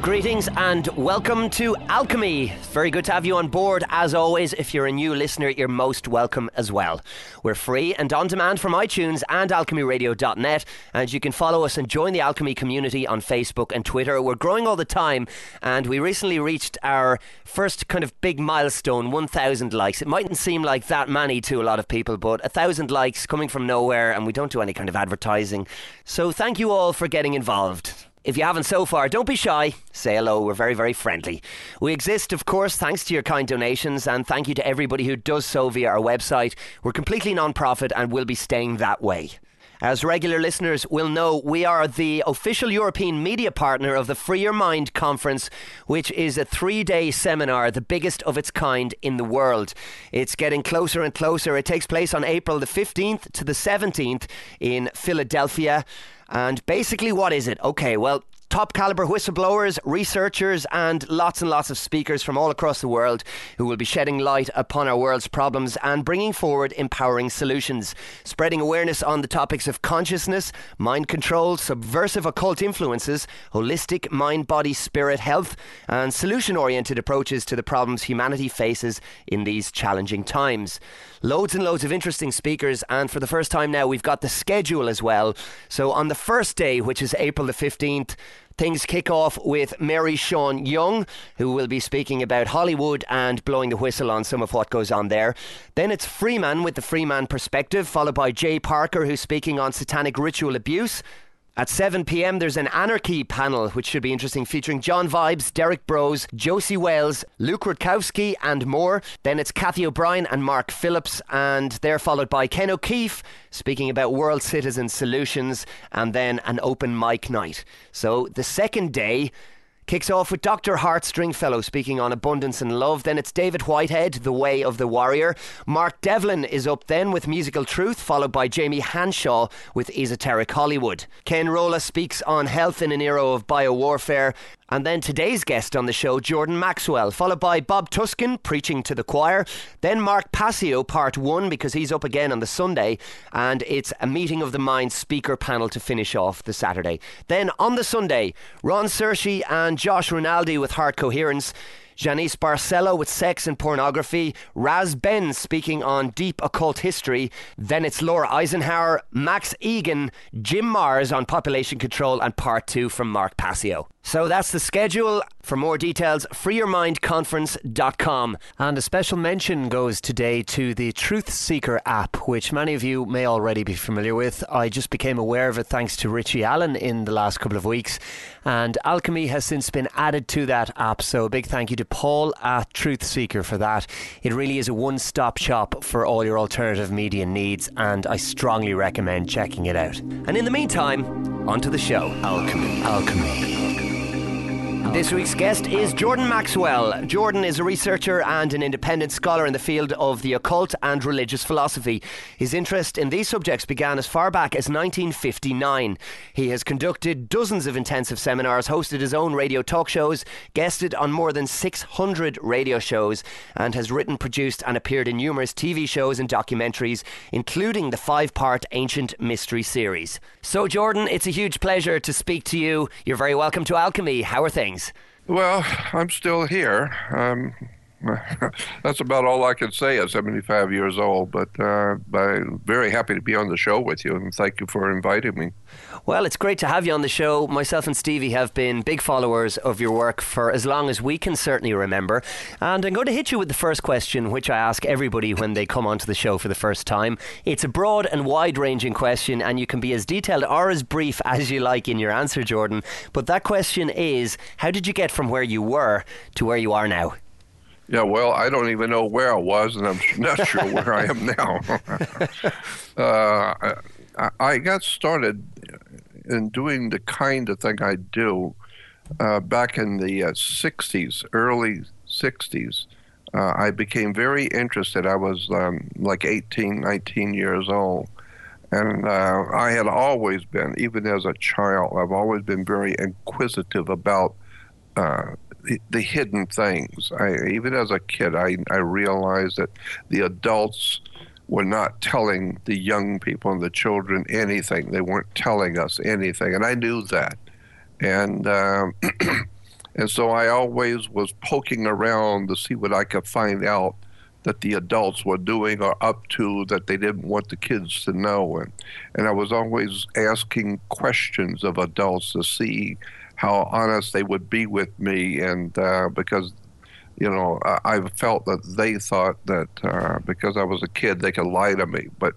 Greetings, and welcome to Alchemy. Very good to have you on board. As always, if you're a new listener, you're most welcome as well. We're free and on demand from iTunes and alchemyradio.net, and you can follow us and join the Alchemy community on Facebook and Twitter. We're growing all the time, and we recently reached our first kind of big milestone 1,000 likes. It mightn't seem like that many to a lot of people, but a thousand likes coming from nowhere, and we don't do any kind of advertising. So thank you all for getting involved. If you haven't so far, don't be shy. Say hello. We're very, very friendly. We exist, of course, thanks to your kind donations, and thank you to everybody who does so via our website. We're completely non profit and will be staying that way. As regular listeners will know, we are the official European media partner of the Free Your Mind conference, which is a three day seminar, the biggest of its kind in the world. It's getting closer and closer. It takes place on April the 15th to the 17th in Philadelphia. And basically, what is it? Okay, well, top caliber whistleblowers, researchers, and lots and lots of speakers from all across the world who will be shedding light upon our world's problems and bringing forward empowering solutions, spreading awareness on the topics of consciousness, mind control, subversive occult influences, holistic mind body spirit health, and solution oriented approaches to the problems humanity faces in these challenging times. Loads and loads of interesting speakers, and for the first time now, we've got the schedule as well. So on the first day, which is April the 15th, Things kick off with Mary Sean Young, who will be speaking about Hollywood and blowing the whistle on some of what goes on there. Then it's Freeman with the Freeman perspective, followed by Jay Parker, who's speaking on satanic ritual abuse. At 7 pm, there's an Anarchy panel, which should be interesting, featuring John Vibes, Derrick Broze, Josie Wells, Luke Rudkowski, and more. Then it's Cathy O'Brien and Mark Phillips, and they're followed by Ken O'Keefe, speaking about World Citizen Solutions, and then an open mic night. So the second day, Kicks off with Dr. Hart Stringfellow speaking on abundance and love. Then it's David Whitehead, The Way of the Warrior. Mark Devlin is up then with Musical Truth, followed by Jamie Hanshaw with Esoteric Hollywood. Ken Rolla speaks on health in an era of biowarfare. And then today's guest on the show, Jordan Maxwell, followed by Bob Tuskin preaching to the choir. Then Mark Passio, part one, because he's up again on the Sunday. And it's a meeting of the mind speaker panel to finish off the Saturday. Then on the Sunday, Ron Searcy and Josh Rinaldi with Heart Coherence. Janice Barcelo with sex and pornography, Raz Ben speaking on deep occult history, then it's Laura Eisenhower, Max Igan, Jim Marrs on population control, and part two from Mark Passio. So that's the schedule. For more details, freeyourmindconference.com. And a special mention goes today to the Truth Seeker app, which many of you may already be familiar with. I just became aware of it thanks to Richie Allen in the last couple of weeks. And Alchemy has since been added to that app. So a big thank you to Paul at Truth Seeker for that. It really is a one stop shop for all your alternative media needs, and I strongly recommend checking it out. And in the meantime, on to the show. Alchemy. Alchemy. This week's guest is Jordan Maxwell. Jordan is a researcher and an independent scholar in the field of the occult and religious philosophy. His interest in these subjects began as far back as 1959. He has conducted dozens of intensive seminars, hosted his own radio talk shows, guested on more than 600 radio shows, and has written, produced, and appeared in numerous TV shows and documentaries, including the five part Ancient Mystery series. So, Jordan, it's a huge pleasure to speak to you. You're very welcome to Alchemy. How are things? Well, I'm still here. Um, that's about all I can say at 75 years old, but uh, I'm very happy to be on the show with you, and thank you for inviting me. Well, it's great to have you on the show. Myself and Stevie have been big followers of your work for as long as we can certainly remember. And I'm going to hit you with the first question, which I ask everybody when they come onto the show for the first time. It's a broad and wide ranging question, and you can be as detailed or as brief as you like in your answer, Jordan. But that question is how did you get from where you were to where you are now? Yeah, well, I don't even know where I was, and I'm not sure where I am now. uh, I, I got started in doing the kind of thing I do, uh, back in the uh, 60s, early 60s, uh, I became very interested. I was um, like 18, 19 years old. And uh, I had always been, even as a child, I've always been very inquisitive about uh, the, hidden things. I, even as a kid, I, I realized that the adults were not telling the young people and the children anything. They weren't telling us anything, and I knew that. And um, and so I always was poking around to see what I could find out that the adults were doing or up to that they didn't want the kids to know, and and I was always asking questions of adults to see how honest they would be with me, and uh, because you know, I, I felt that they thought that uh, because I was a kid, they could lie to me, but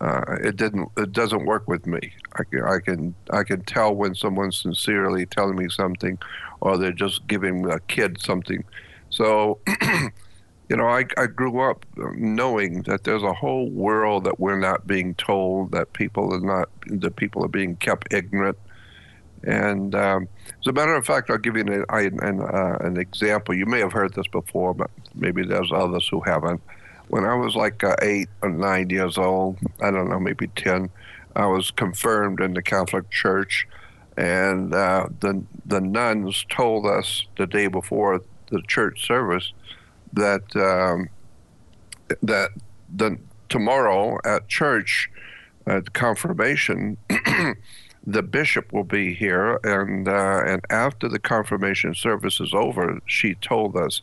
uh, it didn't. It doesn't work with me. I I can I can tell when someone's sincerely telling me something, or they're just giving a kid something. So, you know, I I grew up knowing that there's a whole world that we're not being told, that people are not, that people are being kept ignorant, and um, as a matter of fact, I'll give you an, an, uh, an, example. You may have heard this before, but maybe there's others who haven't. When I was like uh, eight or nine years old, I don't know, maybe 10, I was confirmed in the Catholic Church. And uh, the, the nuns told us the day before the church service that, um, that the, tomorrow at church, at confirmation, the bishop will be here, and uh, and after the confirmation service is over, she told us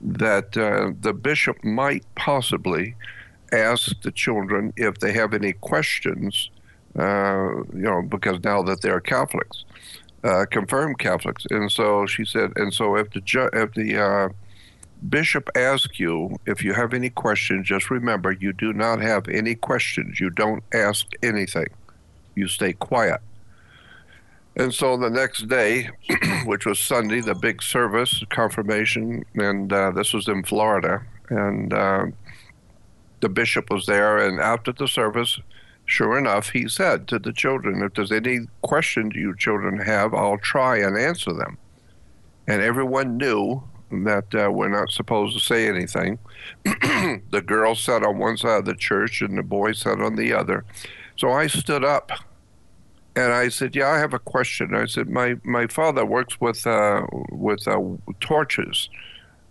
that uh, the bishop might possibly ask the children if they have any questions, uh, you know, because now that they're Catholics, uh, confirmed Catholics, and so she said, and so if the ju- if the uh, bishop asks you if you have any questions, just remember you do not have any questions. You don't ask anything. You stay quiet. And so the next day, which was Sunday, the big service, confirmation, and uh, this was in Florida, and uh, the bishop was there. And after the service, sure enough, he said to the children, If there's any questions you children have, I'll try and answer them. And everyone knew that uh, we're not supposed to say anything. the girls sat on one side of the church, and the boys sat on the other. So I stood up and I said, "Yeah, I have a question." I said, "My my father works with uh, with uh, torches,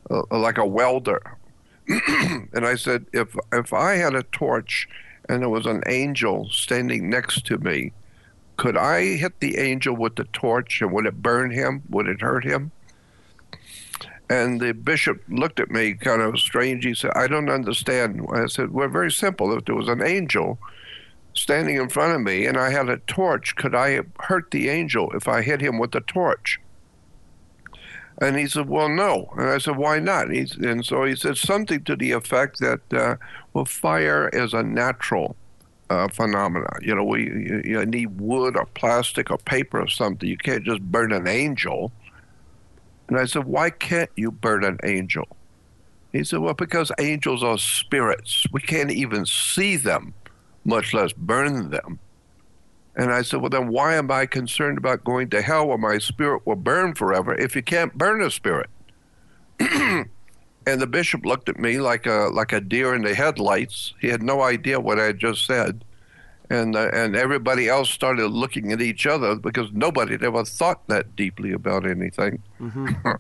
uh, like a welder." and I said, "If if I had a torch and there was an angel standing next to me, could I hit the angel with the torch and would it burn him? Would it hurt him?" And the bishop looked at me kind of strange. He said, "I don't understand." I said, "Well, very simple. If there was an angel." Standing in front of me and I had a torch, could I hurt the angel if I hit him with the torch? And he said, Well, no. And I said, Why not? He's, and so he said something to the effect that, uh, well, fire is a natural uh, phenomenon. You know, we you, you need wood or plastic or paper or something. You can't just burn an angel. And I said, Why can't you burn an angel? He said, Well, because angels are spirits. We can't even see them much less burn them. And I said, Well, then why am I concerned about going to hell where my spirit will burn forever if you can't burn a spirit? and the bishop looked at me like a, like a deer in the headlights. He had no idea what I had just said. And, uh, and everybody else started looking at each other because nobody had ever thought that deeply about anything. Mm-hmm.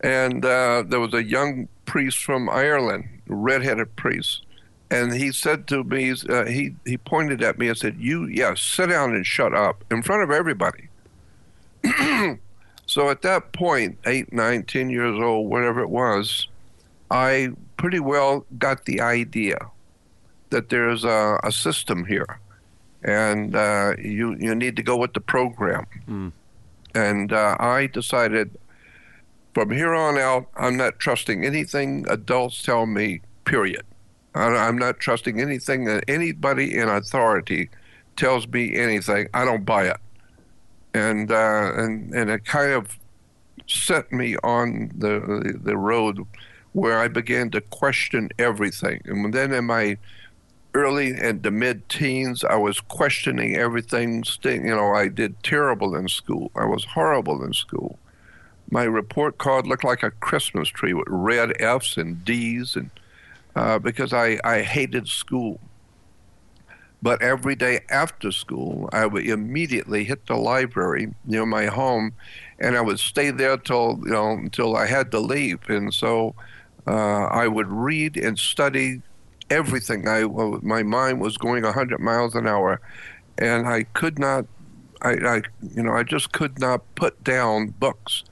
and uh, there was a young priest from Ireland, a redheaded priest and he said to me, uh, he he pointed at me and said, "You, yeah, sit down and shut up in front of everybody." so at that point, eight, nine, ten years old, whatever it was, I pretty well got the idea that there's a, a system here, and uh, you you need to go with the program. Mm. And uh, I decided from here on out, I'm not trusting anything adults tell me. Period. I'm not trusting anything that anybody in authority tells me anything. I don't buy it, and uh, and and it kind of set me on the the road where I began to question everything. And then in my early and the mid teens, I was questioning everything. You know, I did terrible in school. I was horrible in school. My report card looked like a Christmas tree with red F's and D's, and uh, because I, I hated school. But every day after school, I would immediately hit the library near my home, and I would stay there till you know until I had to leave. And so uh, I would read and study everything. I my mind was going 100 miles an hour, and I could not. I, I you know I just could not put down books.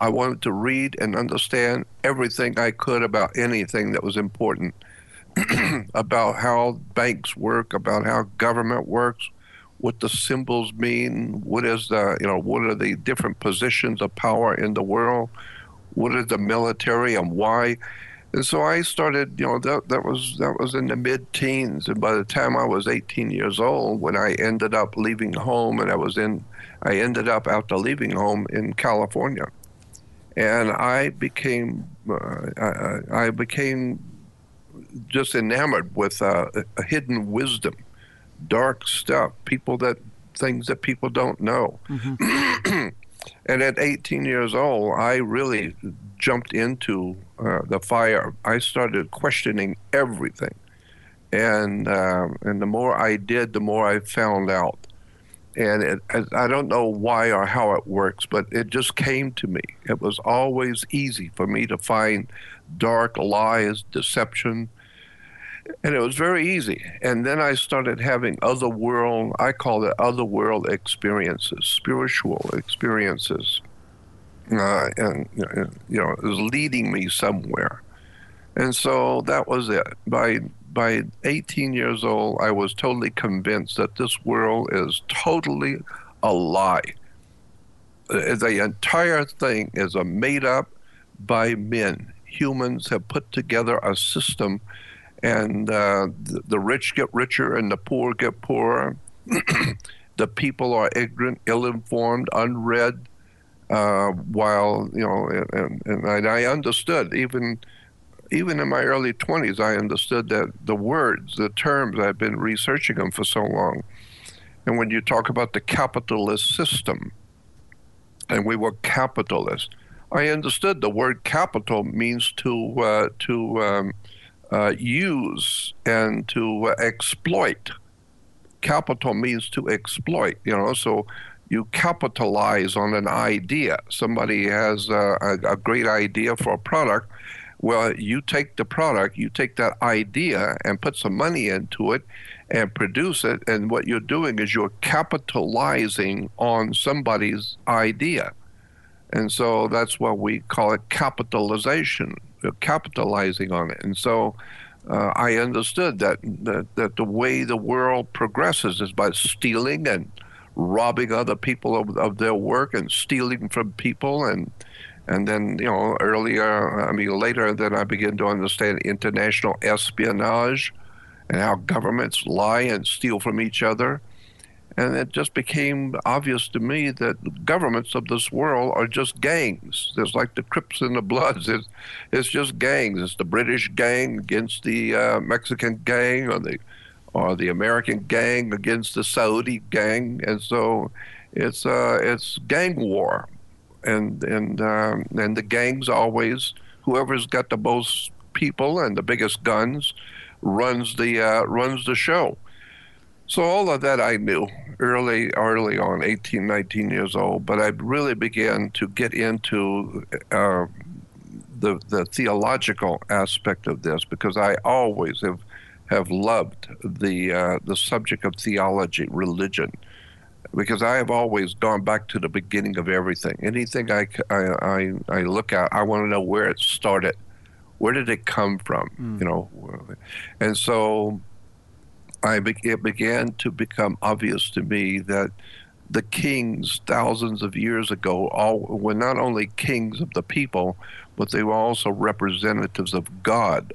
I wanted to read and understand everything I could about anything that was important, about how banks work, about how government works, what the symbols mean, what is the you know what are the different positions of power in the world, what is the military and why. And so I started, you know, that, that was that was in the mid-teens, and by the time I was 18 years old, when I ended up leaving home, and I was in, I ended up after leaving home in California, and I became, uh, I, I, became just enamored with uh, a hidden wisdom, dark stuff, people that things that people don't know. Mm-hmm. and at 18 years old, I really jumped into uh, the fire, I started questioning everything, and uh, and the more I did, the more I found out. And it, I don't know why or how it works, but it just came to me. It was always easy for me to find dark lies, deception, and it was very easy. And then I started having other world, I call it other world experiences, spiritual experiences uh, and you know it was leading me somewhere. And so that was it. By by 18 years old, I was totally convinced that this world is totally a lie. The entire thing is a made up by men. Humans have put together a system, and uh, the, the rich get richer and the poor get poorer. the people are ignorant, ill informed, unread uh, while you know, and, and I understood even even in my early 20s, I understood that the words, the terms, I've been researching them for so long. And when you talk about the capitalist system, and we were capitalists, I understood the word capital means to uh, to um, uh, use and to uh, exploit. Capital means to exploit, you know. So you capitalize on an idea. Somebody has a, a, a great idea for a product. Well, you take the product, you take that idea and put some money into it and produce it. And what you're doing is you're capitalizing on somebody's idea. And so that's what we call it capitalization, you're capitalizing on it. And so uh, I understood that, that, that the way the world progresses is by stealing and robbing other people of, of their work and stealing from people and and then you know earlier I mean later then I began to understand international espionage and how governments lie and steal from each other and it just became obvious to me that governments of this world are just gangs. There's like the Crips and the Bloods. It's, it's just gangs. It's the British gang against the uh, Mexican gang, or the or the American gang against the Saudi gang, and so it's uh, it's gang war, and and um, and the gangs always whoever's got the most people and the biggest guns runs the uh, runs the show. So all of that I knew early early on, 18, 19 years old, but I really began to get into uh, the the theological aspect of this because I always have have loved the uh, the subject of theology, religion, because I have always gone back to the beginning of everything. Anything I, I, I, I look at, I want to know where it started. Where did it come from? Mm. You know, and so I be- it began to become obvious to me that the kings thousands of years ago all were not only kings of the people, but they were also representatives of God.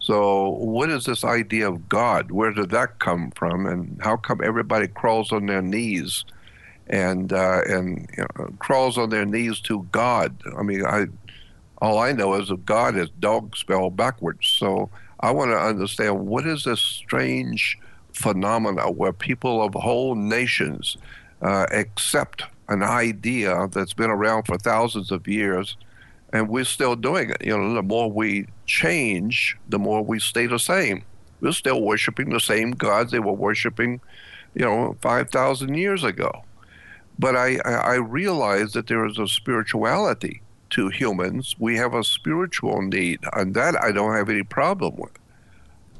So, what is this idea of God? Where did that come from? And how come everybody crawls on their knees and uh, and you know, crawls on their knees to God? I mean, I all I know is that God is dog spelled backwards. So I want to understand what is this strange phenomena where people of whole nations uh, accept an idea that's been around for thousands of years, and we're still doing it. You know, the more we change, the more we stay the same. We're still worshiping the same gods they were worshiping, you know, 5,000 years ago. But I, I realize that there is a spirituality to humans. We have a spiritual need, and that I don't have any problem with.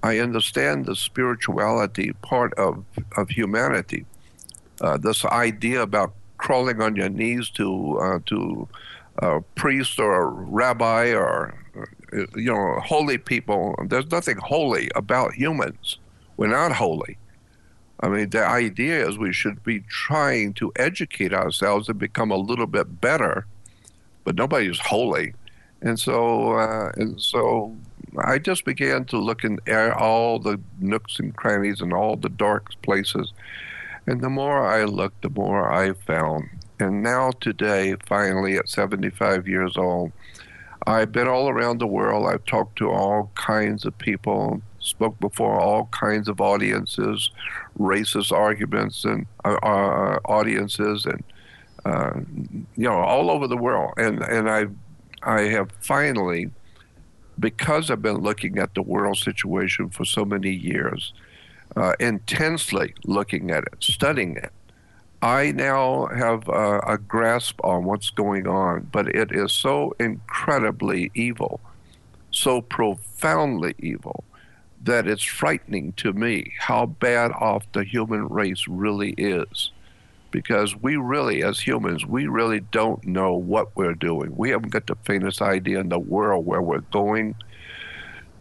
I understand the spirituality part of, of humanity. Uh, this idea about crawling on your knees to uh, to a priest or a rabbi or you know holy people. There's nothing holy about humans. We're not holy. I mean, the idea is we should be trying to educate ourselves and become a little bit better, but nobody's holy. And so, uh, and so, I just began to look in all the nooks and crannies and all the dark places. And the more I looked, the more I found. And now, today, finally, at 75 years old, I've been all around the world. I've talked to all kinds of people, spoke before all kinds of audiences, racist arguments and uh, uh, audiences, and uh, you know, all over the world. And and I, I have finally, because I've been looking at the world situation for so many years, uh, intensely looking at it, studying it. I now have uh, a grasp on what's going on, but it is so incredibly evil, so profoundly evil, that it's frightening to me how bad off the human race really is. Because we really, as humans, we really don't know what we're doing. We haven't got the faintest idea in the world where we're going.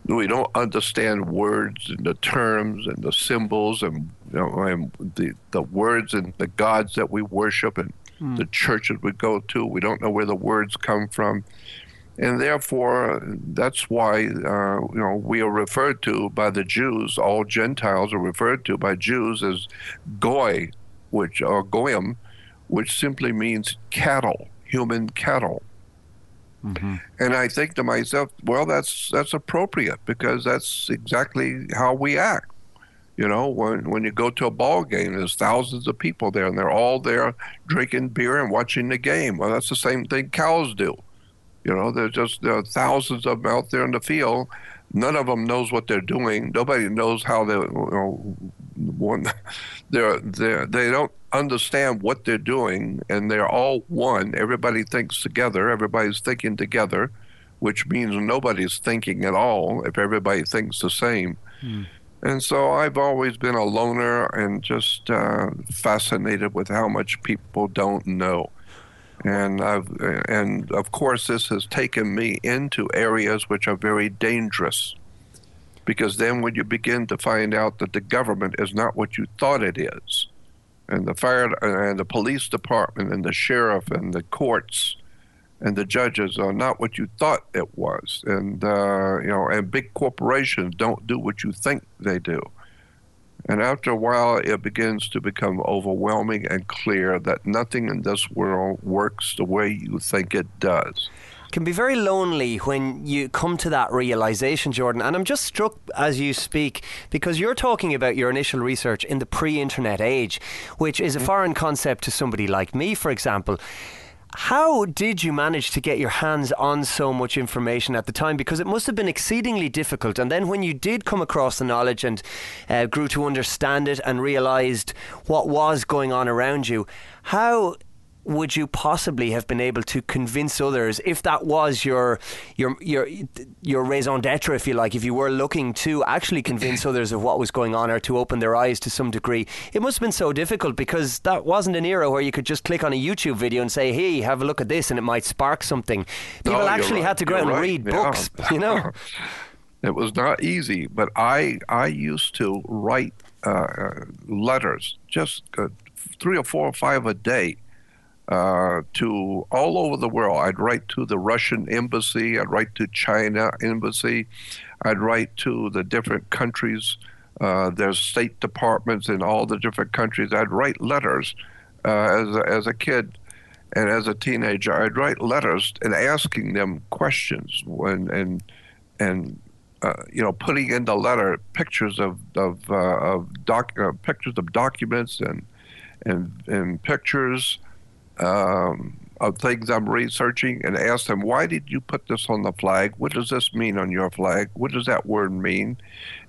We don't understand words and the terms and the symbols and, you know, and the, the words and the gods that we worship and mm. the churches we go to. We don't know where the words come from and therefore that's why uh, you know we are referred to by the Jews. All Gentiles are referred to by Jews as goy, which or goyim, which simply means cattle, human cattle. Mm-hmm. And I think to myself, well, that's that's appropriate because that's exactly how we act. You know, when when you go to a ball game, there's thousands of people there, and they're all there drinking beer and watching the game. Well, that's the same thing cows do. You know, there's just there are thousands of them out there in the field. None of them knows what they're doing. Nobody knows how they, you know, one, they're, they're, they don't understand what they're doing, and they're all one. Everybody thinks together. Everybody's thinking together, which means nobody's thinking at all if everybody thinks the same. Hmm. And so I've always been a loner and just uh, fascinated with how much people don't know. And I've, and of course this has taken me into areas which are very dangerous. Because then when you begin to find out that the government is not what you thought it is and the fire and the police department and the sheriff and the courts and the judges are not what you thought it was and uh, you know and big corporations don't do what you think they do and after a while, it begins to become overwhelming and clear that nothing in this world works the way you think it does can be very lonely when you come to that realization, Jordan. And I'm just struck as you speak because you're talking about your initial research in the pre internet age, which is a mm. foreign concept to somebody like me, for example. How did you manage to get your hands on so much information at the time? Because it must have been exceedingly difficult. And then when you did come across the knowledge and uh, grew to understand it and realized what was going on around you, how would you possibly have been able to convince others if that was your your your your raison d'être, if you like, if you were looking to actually convince others of what was going on or to open their eyes to some degree? It must have been so difficult because that wasn't an era where you could just click on a YouTube video and say, "Hey, have a look at this," and it might spark something. People actually right. had to go you're out and right. read yeah. books, you know. it was not easy, but I I used to write uh, letters, just uh, three or four or five a day uh, to all over the world. I'd write to the Russian embassy, I'd write to China embassy, I'd write to the different countries. Uh, there's state departments in all the different countries. I'd write letters uh, as a, as a kid and as a teenager. I'd write letters and asking them questions when and and uh, you know, putting in the letter pictures of of, uh, of doc, uh, pictures of documents and and and pictures um, of things I'm researching, and ask them, why did you put this on the flag? What does this mean on your flag? What does that word mean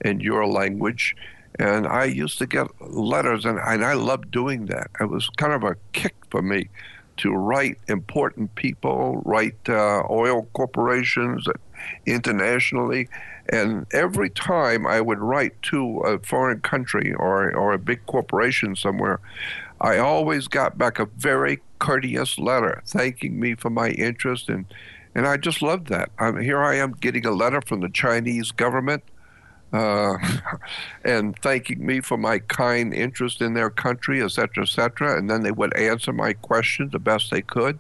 in your language? And I used to get letters, and, and I loved doing that. It was kind of a kick for me to write important people, write uh, oil corporations internationally. And every time I would write to a foreign country or, or a big corporation somewhere, I always got back a very courteous letter thanking me for my interest. And, and I just loved that. I'm, here I am getting a letter from the Chinese government uh, and thanking me for my kind interest in their country, et cetera, et cetera. And then they would answer my questions the best they could.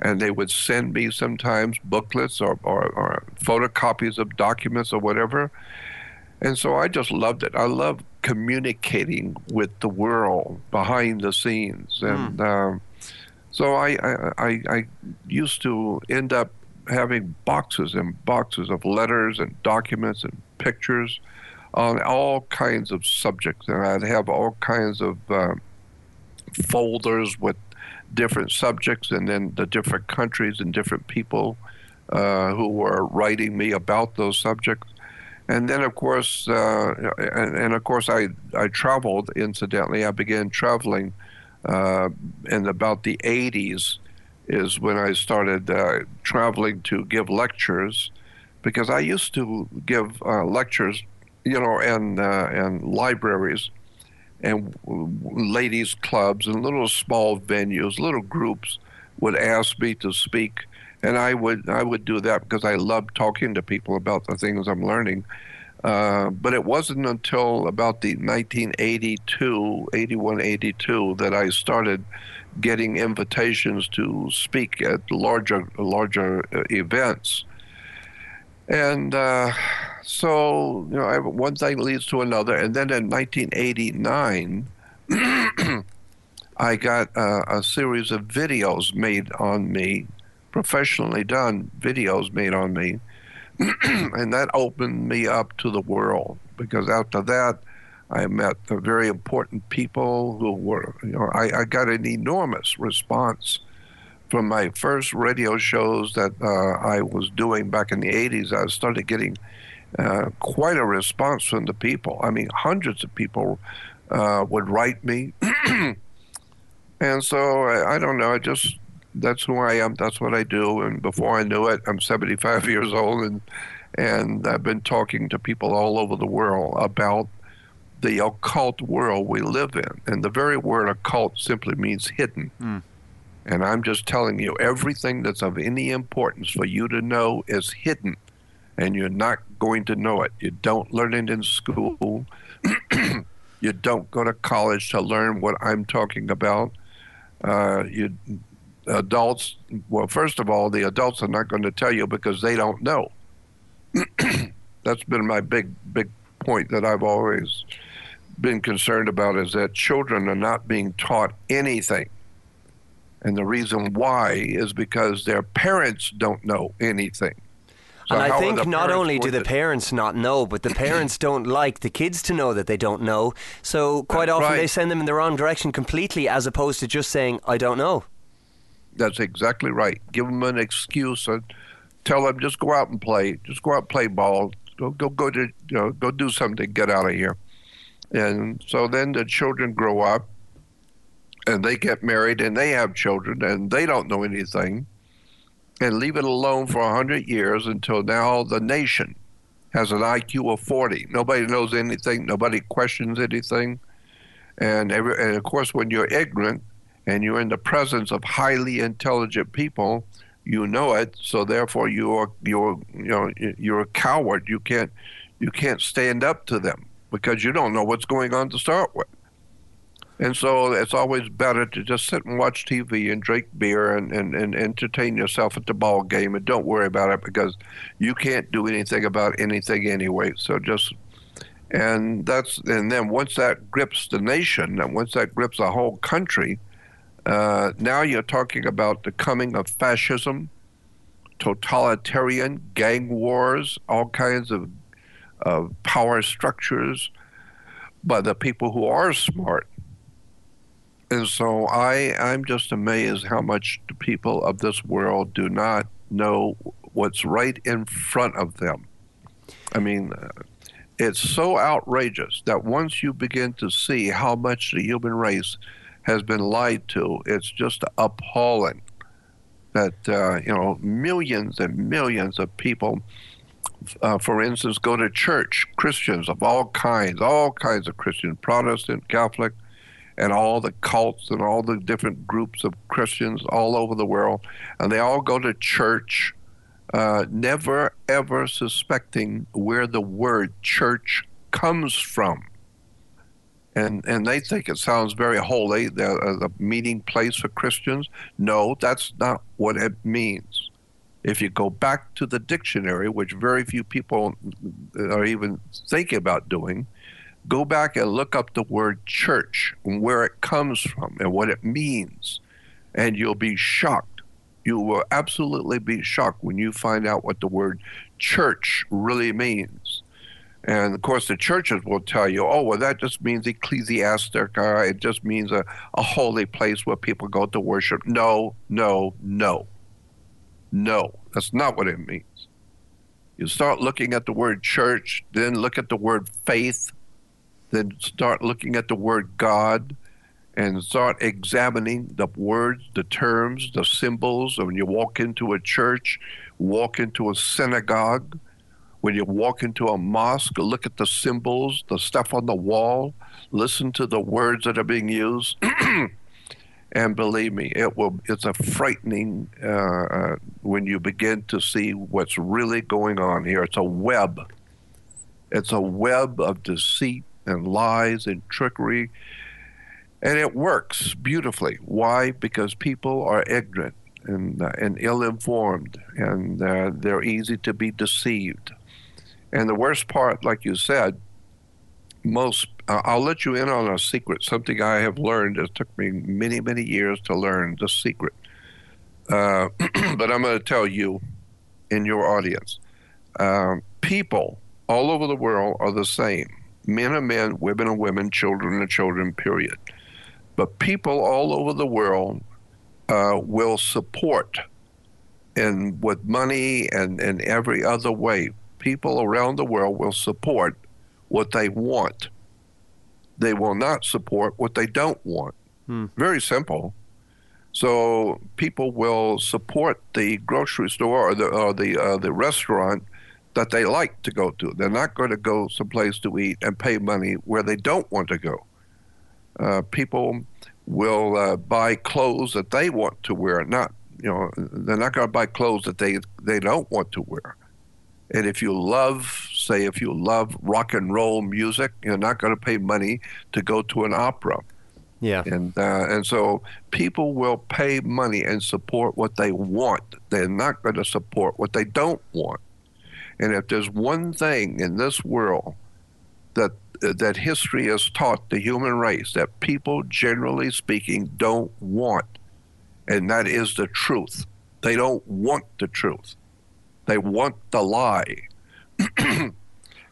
And they would send me sometimes booklets or, or, or photocopies of documents or whatever. And so I just loved it. I love communicating with the world behind the scenes. And mm. um, so I, I, I used to end up having boxes and boxes of letters and documents and pictures on all kinds of subjects, and I'd have all kinds of uh, folders with different subjects, and then the different countries and different people uh, who were writing me about those subjects. And then, of course, uh, and, and, of course, I I traveled. Incidentally, I began traveling uh, in about the 80s is when I started uh, traveling to give lectures because I used to give uh, lectures, you know, and uh, and libraries, and ladies' clubs and little small venues, little groups would ask me to speak, and I would I would do that because I love talking to people about the things I'm learning. Uh, but it wasn't until about the 1982, 81, 82 that I started getting invitations to speak at larger larger uh, events. And uh, so, you know, one thing leads to another. And then in 1989, I got uh, a series of videos made on me, professionally done videos made on me. and that opened me up to the world because after that, I met very important people who were, you know, I, I got an enormous response from my first radio shows that uh, I was doing back in the 80s, I started getting uh, quite a response from the people. I mean, hundreds of people uh, would write me. and so I, I, don't know, I just, that's who I am, that's what I do. And before I knew it, I'm 75 years old and, and I've been talking to people all over the world about the occult world we live in. And the very word occult simply means hidden. Mm. And I'm just telling you, everything that's of any importance for you to know is hidden, and you're not going to know it. You don't learn it in school. you don't go to college to learn what I'm talking about. Uh, you adults, well, first of all, the adults are not going to tell you because they don't know. That's been my big, big point that I've always been concerned about is that children are not being taught anything and the reason why is because their parents don't know anything. So and I think not only do the parents not know, but the parents don't like the kids to know that they don't know. So quite That's often right. they send them in the wrong direction completely, as opposed to just saying, "I don't know." That's exactly right. Give them an excuse and tell them just go out and play. Just go out and play ball. Go go go to you know, go do something. Get out of here. And so then the children grow up and they get married and they have children and they don't know anything and leave it alone for a 100 years until now the nation has an IQ of 40. Nobody knows anything, nobody questions anything. And, every, and of course, when you're ignorant and you're in the presence of highly intelligent people, you know it. So therefore, you're you're you know you're a coward. You can't you can't stand up to them because you don't know what's going on to start with. And so it's always better to just sit and watch TV and drink beer and, and, and entertain yourself at the ball game and don't worry about it because you can't do anything about anything anyway. So just and that's and then once that grips the nation and once that grips the whole country, uh, now you're talking about the coming of fascism, totalitarian gang wars, all kinds of of power structures by the people who are smart. And so I, I'm just amazed how much the people of this world do not know what's right in front of them. I mean, it's so outrageous that once you begin to see how much the human race has been lied to, it's just appalling that, uh, you know, millions and millions of people, uh, for instance, go to church, Christians of all kinds, all kinds of Christian, Protestant, Catholic, and all the cults and all the different groups of Christians all over the world, and they all go to church uh, never ever suspecting where the word church comes from. And, and they think it sounds very holy, the, uh, the meeting place for Christians. No, that's not what it means. If you go back to the dictionary, which very few people are even thinking about doing, go back and look up the word church and where it comes from and what it means. And you'll be shocked you will absolutely be shocked when you find out what the word church really means. And of course, the churches will tell you, oh, well, that just means ecclesiastic. Uh, it just means a, a holy place where people go to worship. No, no, no. No, that's not what it means. You start looking at the word church, then look at the word faith, then start looking at the word God, and start examining the words, the terms, the symbols. When you walk into a church, walk into a synagogue, when you walk into a mosque, look at the symbols, the stuff on the wall, listen to the words that are being used. and believe me, it will. It's a frightening uh, uh, when you begin to see what's really going on here. It's a web. It's a web of deceit and lies and trickery and it works beautifully. Why? Because people are ignorant and, uh, and ill informed, and uh, they're easy to be deceived. And the worst part, like you said, most, uh, I'll let you in on a secret, something I have learned. It took me many, many years to learn the secret. Uh, but I'm going to tell you in your audience um, people all over the world are the same men are men, women are women, children are children, period. But people all over the world uh, will support, and with money and, and every other way, people around the world will support what they want. They will not support what they don't want. Hmm. Very simple. So people will support the grocery store or the or the uh, the restaurant that they like to go to. They're not going to go someplace to eat and pay money where they don't want to go. Uh, people will uh, buy clothes that they want to wear, not you know they're not going to buy clothes that they they don't want to wear. And if you love, say, if you love rock and roll music, you're not going to pay money to go to an opera. Yeah. And uh, and so people will pay money and support what they want. They're not going to support what they don't want. And if there's one thing in this world that that history has taught the human race that people, generally speaking, don't want. And that is the truth. They don't want the truth, they want the lie. and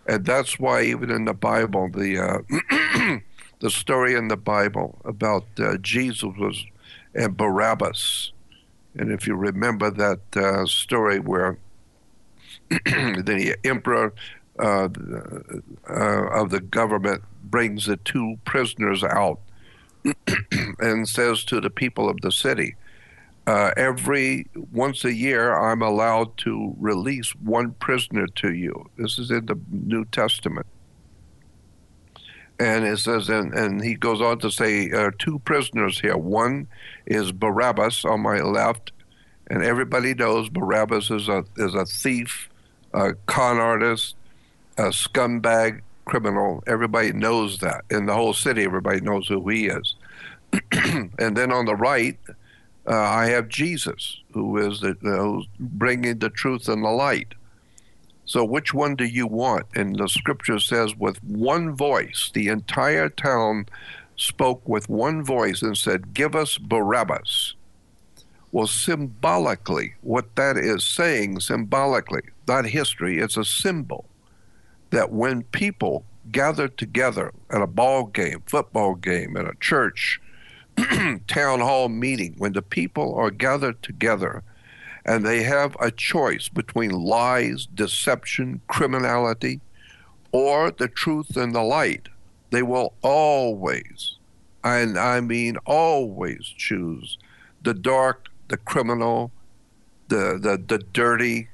that's why, even in the Bible, the, uh, the story in the Bible about uh, Jesus was and Barabbas. And if you remember that uh, story where the emperor uh, uh, of the government brings the two prisoners out and says to the people of the city, uh, every once a year, I'm allowed to release one prisoner to you. This is in the New Testament. And it says, and, and he goes on to say, uh, two prisoners here. One is Barabbas on my left, and everybody knows Barabbas is a is a thief, a con artist, a scumbag criminal. Everybody knows that. In the whole city, everybody knows who he is. and then on the right, uh, I have Jesus, who is the, who's bringing the truth and the light. So, which one do you want? And the scripture says, with one voice, the entire town spoke with one voice and said, Give us Barabbas. Well, symbolically, what that is saying, symbolically, not history, it's a symbol that when people gather together at a ball game, football game, at a church, town hall meeting, when the people are gathered together and they have a choice between lies, deception, criminality, or the truth and the light, they will always, and I mean always, choose the dark, the criminal, the, the, the dirty,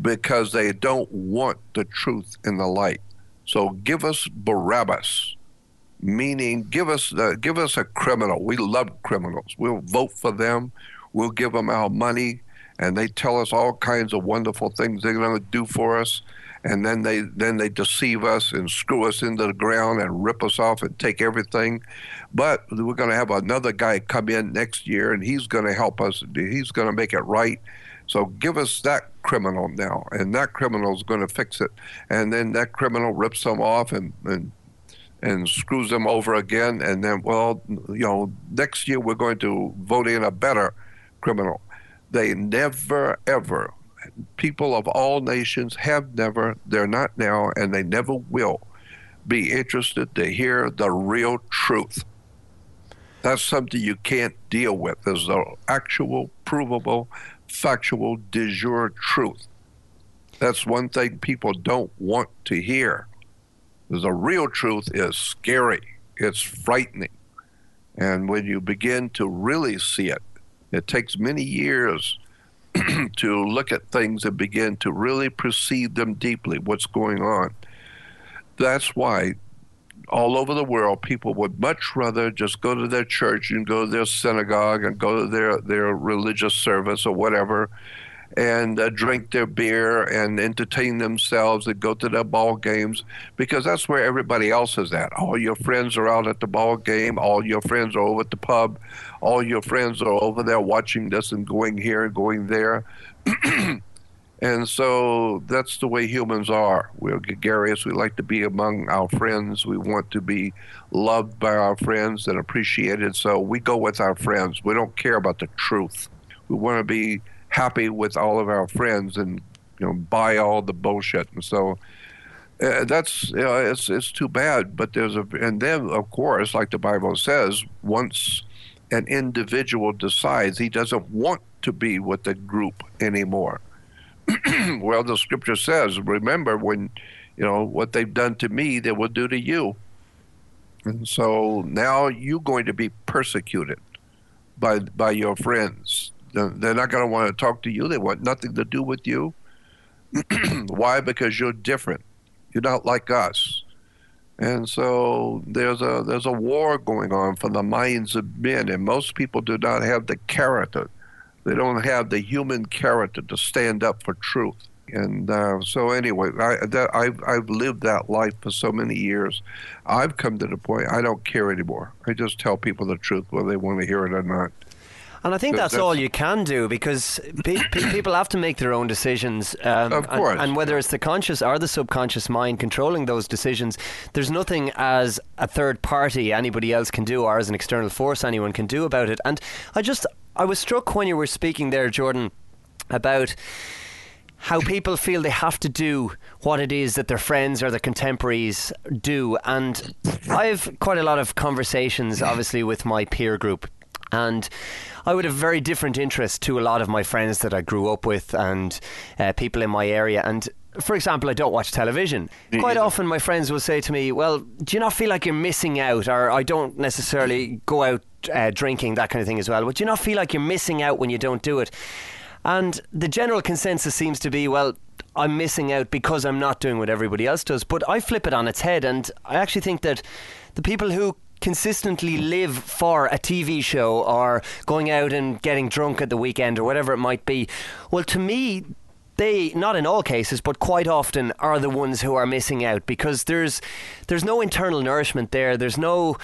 because they don't want the truth in the light. So give us Barabbas, meaning give us uh, give us a criminal. We love criminals. We'll vote for them. We'll give them our money, and they tell us all kinds of wonderful things they're going to do for us. And then they then they deceive us and screw us into the ground and rip us off and take everything. But we're going to have another guy come in next year, and he's going to help us. He's going to make it right. So give us that criminal now, and that criminal is going to fix it. And then that criminal rips them off and, and and screws them over again. And then, well, you know, next year we're going to vote in a better criminal. They never, ever, people of all nations have never, they're not now, and they never will be interested to hear the real truth. That's something you can't deal with. There's the actual, provable, factual, de jure truth. That's one thing people don't want to hear. The real truth is scary, it's frightening. And when you begin to really see it, it takes many years to look at things and begin to really perceive them deeply, what's going on. That's why all over the world, people would much rather just go to their church and go to their synagogue and go to their, their religious service or whatever and uh, drink their beer and entertain themselves and go to their ball games because that's where everybody else is at. All your friends are out at the ball game. All your friends are over at the pub. All your friends are over there watching this and going here and going there. and so that's the way humans are. We're gregarious. We like to be among our friends. We want to be loved by our friends and appreciated. So we go with our friends. We don't care about the truth. We want to be happy with all of our friends and you know buy all the bullshit. And so uh, that's you know, it's it's too bad. But there's a and then of course like the bible says once an individual decides he doesn't want to be with the group anymore. Well the scripture says remember when you know what they've done to me they will do to you. And so now you're going to be persecuted by by your friends they're not going to want to talk to you. They want nothing to do with you. Why? Because you're different. You're not like us. And so there's a there's a war going on for the minds of men, and most people do not have the character. They don't have the human character to stand up for truth. And uh, so anyway, I, that, I've I've lived that life for so many years. I've come to the point I don't care anymore. I just tell people the truth, whether they want to hear it or not. And I think that's, that's, all you can do because pe- pe- people have to make their own decisions. Um, of course. And, and, whether it's the conscious or the subconscious mind controlling those decisions, there's nothing as a third party anybody else can do or as an external force anyone can do about it. And I just, I was struck when you were speaking there, Jordan, about how people feel they have to do what it is that their friends or their contemporaries do. And I have quite a lot of conversations, obviously, with my peer group. And I would have very different interests to a lot of my friends that I grew up with and uh, people in my area. And for example, I don't watch television. Quite often, my friends will say to me, Well, do you not feel like you're missing out? Or I don't necessarily go out uh, drinking, that kind of thing as well. But do you not feel like you're missing out when you don't do it? And the general consensus seems to be, Well, I'm missing out because I'm not doing what everybody else does. But I flip it on its head, and I actually think that the people who consistently live for a TV show or going out and getting drunk at the weekend or whatever it might be. Well, to me, they not in all cases but quite often are the ones who are missing out because there's there's no internal nourishment there. There's no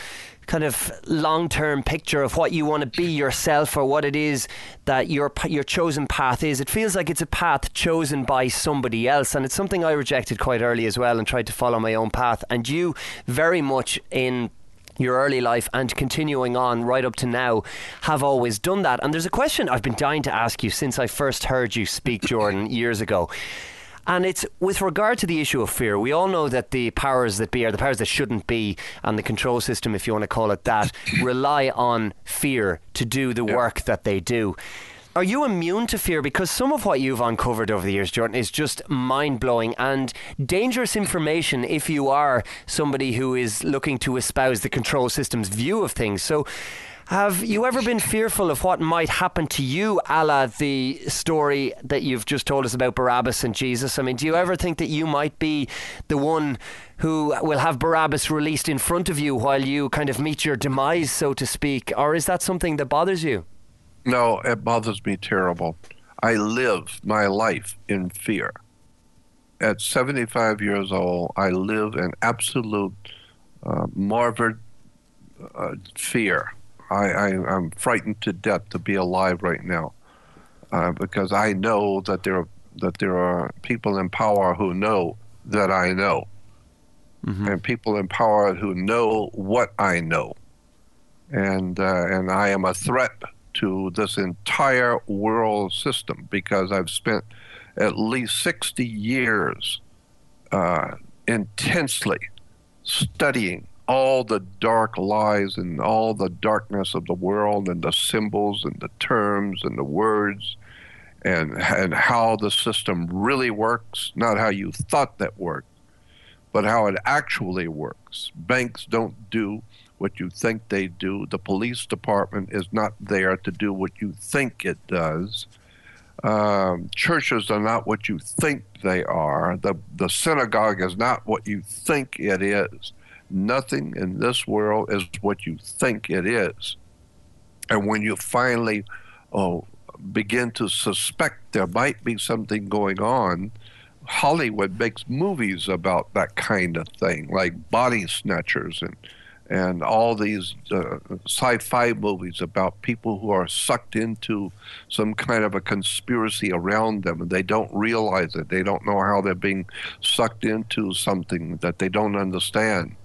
kind of long-term picture of what you want to be yourself or what it is that your your chosen path is. It feels like it's a path chosen by somebody else and it's something I rejected quite early as well and tried to follow my own path. And you very much in your early life and continuing on right up to now have always done that. And there's a question I've been dying to ask you since I first heard you speak, Jordan, years ago. And it's with regard to the issue of fear. We all know that the powers that be, or the powers that shouldn't be, and the control system, if you want to call it that, rely on fear to do the Yeah. work that they do. Are you immune to fear? Because some of what you've uncovered over the years, Jordan, is just mind blowing and dangerous information if you are somebody who is looking to espouse the control system's view of things. So, have you ever been fearful of what might happen to you, a la the story that you've just told us about Barabbas and Jesus? I mean, do you ever think that you might be the one who will have Barabbas released in front of you while you kind of meet your demise, so to speak? Or is that something that bothers you? No, it bothers me terrible. I live my life in fear. At 75 years old, I live in absolute uh, morbid uh, fear. I, I, I'm frightened to death to be alive right now uh, because I know that there, are, that there are people in power who know that I know, and people in power who know what I know and uh, and I am a threat to this entire world system because I've spent at least 60 years uh, intensely studying all the dark lies and all the darkness of the world and the symbols and the terms and the words and and how the system really works, not how you thought that worked, but how it actually works. Banks don't do what you think they do. The police department is not there to do what you think it does. Um, churches are not what you think they are. The, the synagogue is not what you think it is. Nothing in this world is what you think it is. And when you finally oh, begin to suspect there might be something going on, Hollywood makes movies about that kind of thing, like Body Snatchers and and all these uh, sci-fi movies about people who are sucked into some kind of a conspiracy around them and they don't realize it. They don't know how they're being sucked into something that they don't understand.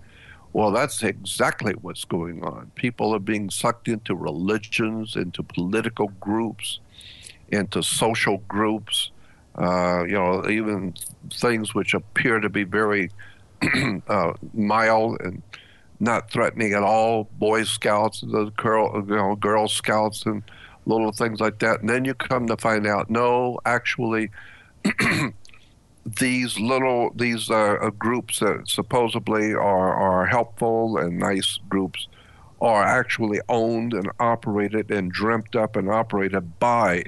Well that's exactly what's going on. People are being sucked into religions into political groups into social groups uh, you know even things which appear to be very uh, mild and not threatening at all. Boy Scouts, the girl, you know, Girl Scouts, and little things like that. And then you come to find out, no, actually, these little these uh, groups that supposedly are are helpful and nice groups are actually owned and operated and dreamt up and operated by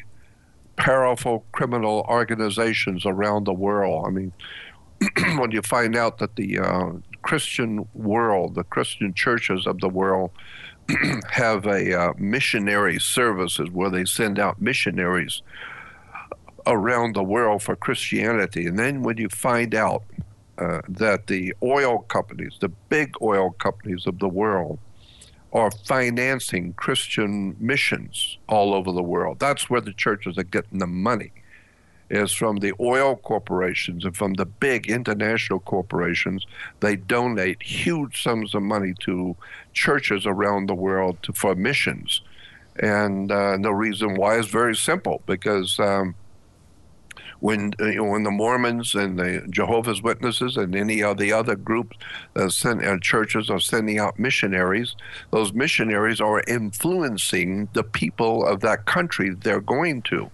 powerful criminal organizations around the world. I mean, when you find out that the uh, Christian world, the Christian churches of the world, have a uh, missionary services where they send out missionaries around the world for Christianity. And then when you find out uh, that the oil companies, the big oil companies of the world, are financing Christian missions all over the world, that's where the churches are getting the money is from the oil corporations and from the big international corporations. They donate huge sums of money to churches around the world to, for missions. And uh, the reason why is very simple because um, when uh, you know, when the Mormons and the Jehovah's Witnesses and any of the other groups uh, send, uh, churches are sending out missionaries, those missionaries are influencing the people of that country they're going to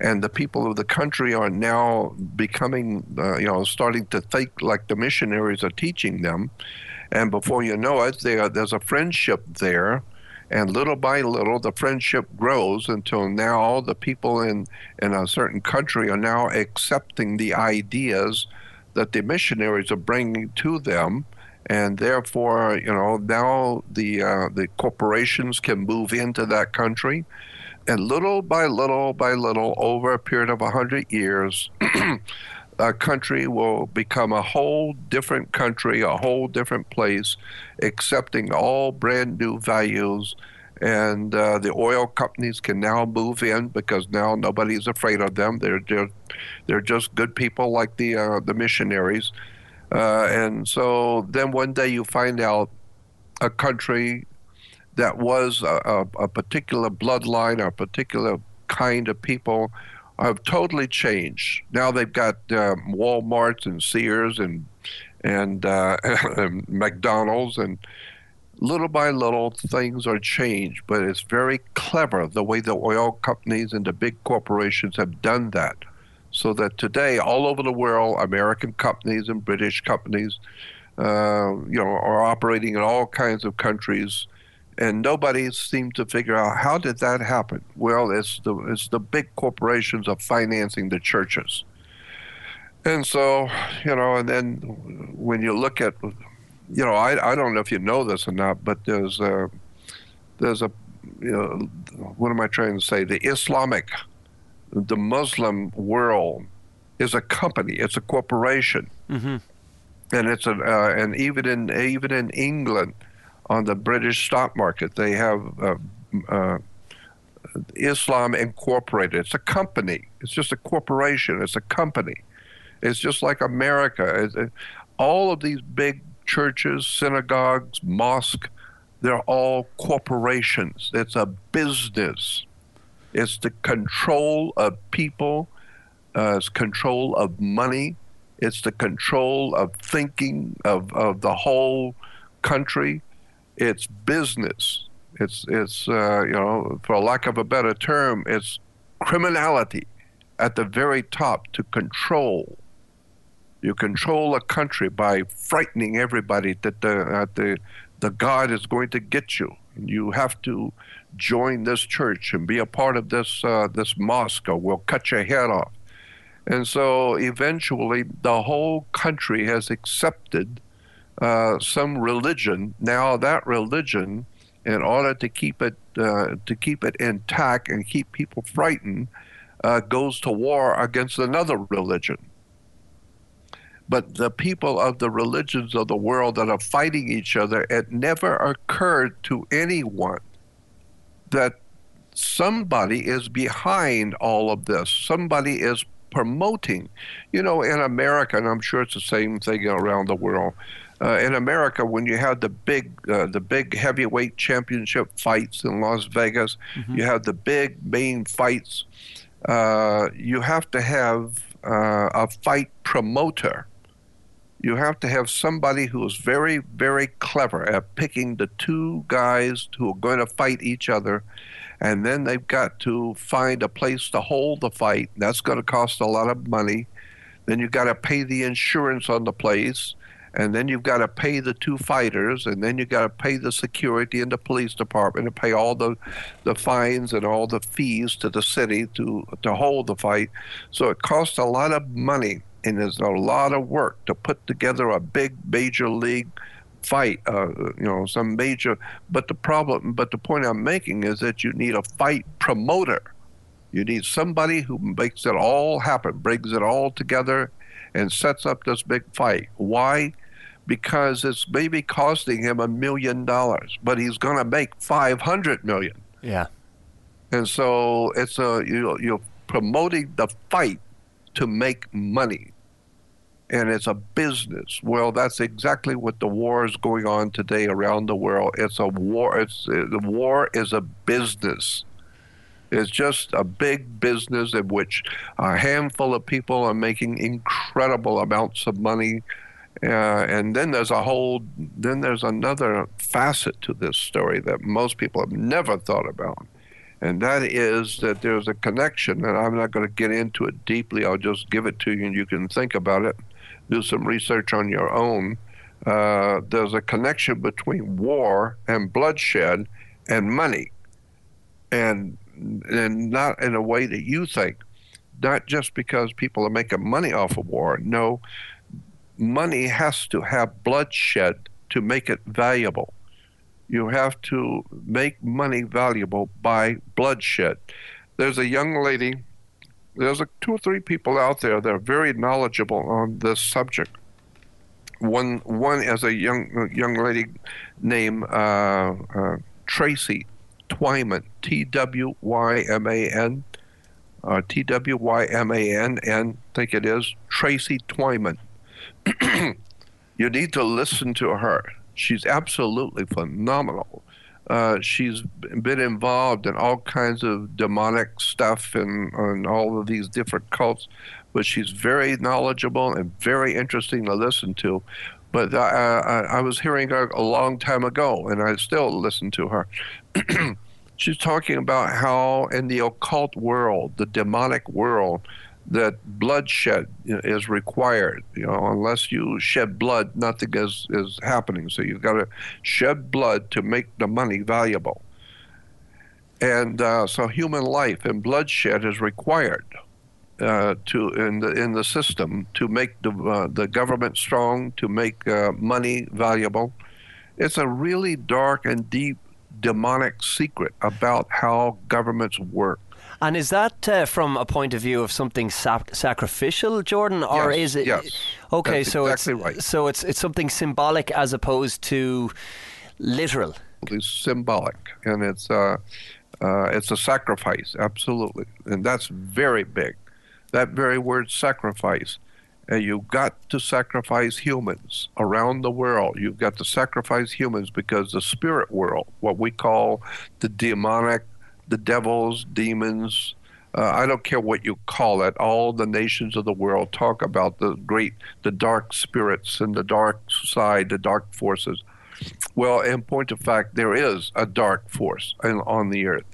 and the people of the country are now becoming, uh, you know, starting to think like the missionaries are teaching them. And before you know it, there, there's a friendship there. And little by little, the friendship grows until now the people in, in a certain country are now accepting the ideas that the missionaries are bringing to them. And therefore, you know, now the, uh, the corporations can move into that country and little by little by little, over a period of 100 years, a country will become a whole different country, a whole different place, accepting all brand new values. And uh, the oil companies can now move in because now nobody's afraid of them. They're just, they're just good people like the uh, the missionaries. Uh, and so then one day you find out a country that was a, a, a particular bloodline, a particular kind of people have totally changed. Now they've got um, Walmarts and Sears and and, uh, and McDonald's and little by little things are changed, but it's very clever the way the oil companies and the big corporations have done that. So that today, all over the world, American companies and British companies, uh, you know, are operating in all kinds of countries, and nobody seemed to figure out how did that happen. Well, it's the it's the big corporations are financing the churches, and so you know, and then when you look at you know, I, I don't know if you know this or not, but there's a, there's a, you know, what am I trying to say? The Islamic, the Muslim world is a company, it's a corporation. Mm-hmm. And it's a, uh, and even in, even in England, on the British stock market, they have uh, uh, Islam Incorporated. It's a company. It's just a corporation. It's a company. It's just like America. It's, all of these big churches, synagogues, mosques, they're all corporations. It's a business. It's the control of people, uh, it's control of money, it's the control of thinking of, of the whole country. It's business. It's, it's uh, you know, for lack of a better term, it's criminality at the very top to control you control a country by frightening everybody that the the the God is going to get you. You have to join this church and be a part of this uh, this mosque, or we'll cut your head off. And so eventually, the whole country has accepted uh, some religion. Now that religion, in order to keep it uh, to keep it intact and keep people frightened, uh, goes to war against another religion but the people of the religions of the world that are fighting each other, it never occurred to anyone that somebody is behind all of this. Somebody is promoting. You know, in America, and I'm sure it's the same thing around the world. Uh, in America, when you have the big, uh, the big heavyweight championship fights in Las Vegas, mm-hmm. you have the big main fights. Uh, you have to have uh, a fight promoter you have to have somebody who is very, very clever at picking the two guys who are going to fight each other. And then they've got to find a place to hold the fight. That's going to cost a lot of money. Then you've got to pay the insurance on the place. And then you've got to pay the two fighters. And then you've got to pay the security and the police department and pay all the, the fines and all the fees to the city to, to hold the fight. So it costs a lot of money and there's a lot of work to put together a big major league fight, uh, you know, some major. But the problem, but the point I'm making is that you need a fight promoter. You need somebody who makes it all happen, brings it all together, and sets up this big fight. Why? Because it's maybe costing him a million dollars, but he's going to make 500 million. Yeah. And so it's a you you're promoting the fight to make money and it's a business. Well, that's exactly what the war is going on today around the world. It's a war. It's the war is a business. It's just a big business in which a handful of people are making incredible amounts of money. Uh, and then there's a whole, then there's another facet to this story that most people have never thought about. And that is that there's a connection, and I'm not going to get into it deeply. I'll just give it to you and you can think about it do some research on your own. Uh, there's a connection between war and bloodshed and money, and and not in a way that you think. Not just because people are making money off of war. No, money has to have bloodshed to make it valuable. You have to make money valuable by bloodshed. There's a young lady there's a, two or three people out there that are very knowledgeable on this subject. One one is a young young lady named uh, uh, Tracy Twyman, T W Y M A N, uh, T W Y M A N, and I think it is Tracy Twyman. you need to listen to her. She's absolutely phenomenal. Uh, she's been involved in all kinds of demonic stuff and, and all of these different cults, but she's very knowledgeable and very interesting to listen to. But uh, I, I was hearing her a long time ago, and I still listen to her. she's talking about how in the occult world, the demonic world, that bloodshed is required. You know, unless you shed blood, nothing is, is happening. So you've got to shed blood to make the money valuable. And uh, so human life and bloodshed is required uh, to in the in the system to make the uh, the government strong, to make uh, money valuable. It's a really dark and deep demonic secret about how governments work. And is that uh, from a point of view of something sac- sacrificial, Jordan, or yes, is it? Yes. Okay, That's so exactly it's right. so it's it's something symbolic as opposed to literal. It's symbolic, and it's uh, uh, it's a sacrifice, absolutely, and that's very big. That very word sacrifice. And you've got to sacrifice humans around the world. You've got to sacrifice humans because the spirit world, what we call the demonic, the devils, demons, uh, I don't care what you call it. All the nations of the world talk about the great, the dark spirits and the dark side, the dark forces. Well, in point of fact, there is a dark force on the earth.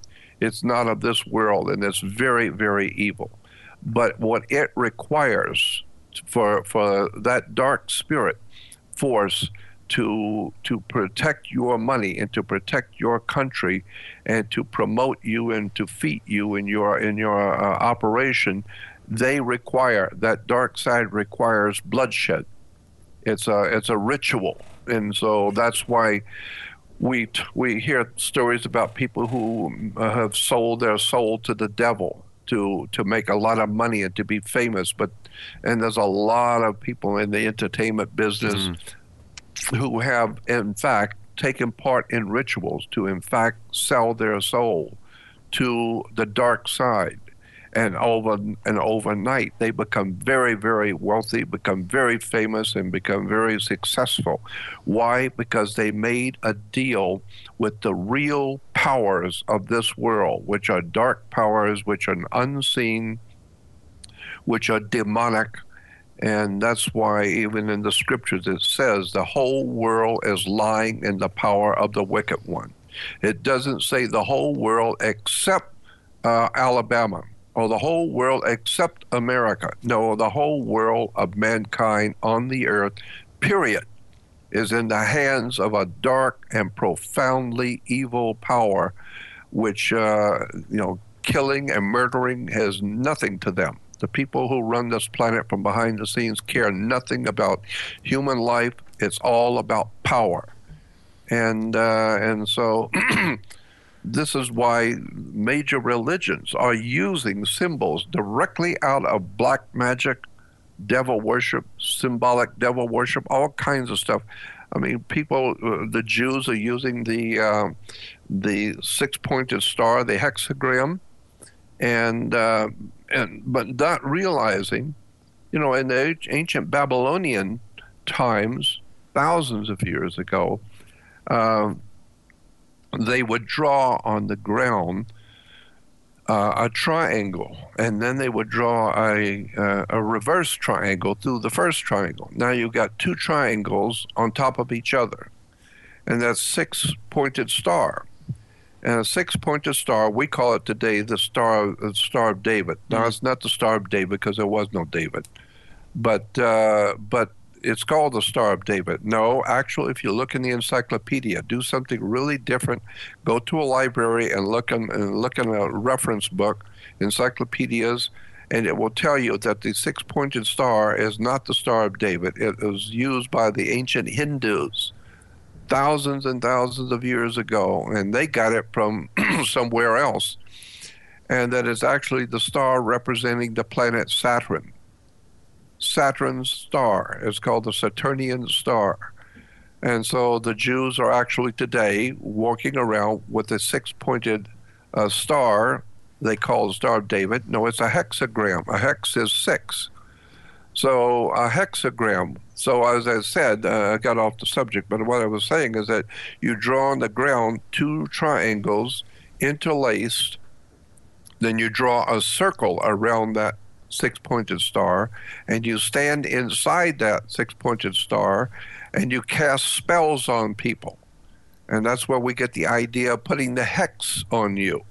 It's not of this world, and it's very, very evil. But what it requires for for that dark spirit force to to protect your money and to protect your country and to promote you and to feed you in your in your uh, operation they require that dark side requires bloodshed. It's a it's a ritual. And so that's why we we hear stories about people who uh, have sold their soul to the devil to to make a lot of money and to be famous but and there's a lot of people in the entertainment business who have in fact taken part in rituals to in fact sell their soul to the dark side. And over and overnight they become very very wealthy become very famous and become very successful. Why? Because they made a deal with the real powers of this world which are dark powers which are unseen which are demonic and that's why even in the scriptures it says the whole world is lying in the power of the wicked one it doesn't say the whole world except uh, alabama or the whole world except America. No, the whole world of mankind on the earth, period, is in the hands of a dark and profoundly evil power, which, uh, you know, killing and murdering has nothing to them. The people who run this planet from behind the scenes care nothing about human life. It's all about power. And, uh, and so this is why major religions are using symbols directly out of black magic, devil worship, symbolic devil worship, all kinds of stuff. I mean, people, uh, the Jews are using the uh, the six-pointed star, the hexagram, and uh, and but not realizing, you know, in the ancient Babylonian times, thousands of years ago. Uh, they would draw on the ground uh, a triangle, and then they would draw a, uh, a reverse triangle through the first triangle. Now you've got two triangles on top of each other, and that's six pointed star. And a six pointed star, we call it today the star, the star of David. Now mm-hmm. it's not the star of David because there was no David, but uh, but it's called the Star of David. No, actually, if you look in the encyclopedia, do something really different. Go to a library and look in, and look in a reference book, encyclopedias, and it will tell you that the six-pointed star is not the Star of David. It was used by the ancient Hindus thousands and thousands of years ago, and they got it from somewhere else. And that is actually the star representing the planet Saturn. Saturn's star. is called the Saturnian star. And so the Jews are actually today walking around with a six pointed uh, star they call the Star of David. No, it's a hexagram. A hex is six. So a hexagram. So as I said, uh, I got off the subject, but what I was saying is that you draw on the ground two triangles interlaced. Then you draw a circle around that six-pointed star, and you stand inside that six-pointed star, and you cast spells on people. And that's where we get the idea of putting the hex on you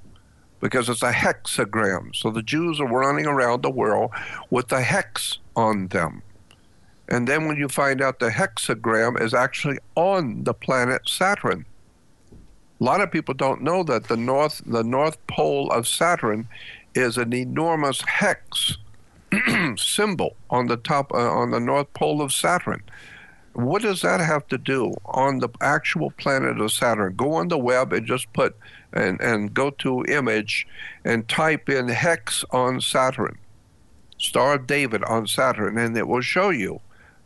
because it's a hexagram. So the Jews are running around the world with the hex on them. And then when you find out the hexagram is actually on the planet Saturn. A lot of people don't know that the north the north pole of Saturn is an enormous hex symbol on the top uh, on the north pole of Saturn. What does that have to do on the actual planet of Saturn? Go on the web and just put and, and go to image and type in hex on Saturn, Star of David on Saturn, and it will show you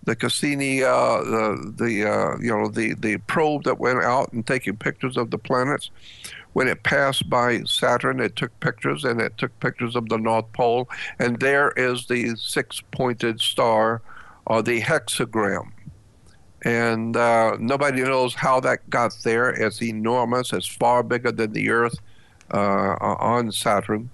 the Cassini, uh, the the uh, you know the the probe that went out and taking pictures of the planets. When it passed by Saturn, it took pictures and it took pictures of the North Pole, and there is the six-pointed star, or the hexagram and uh, nobody knows how that got there. It's enormous. It's far bigger than the Earth uh, on Saturn.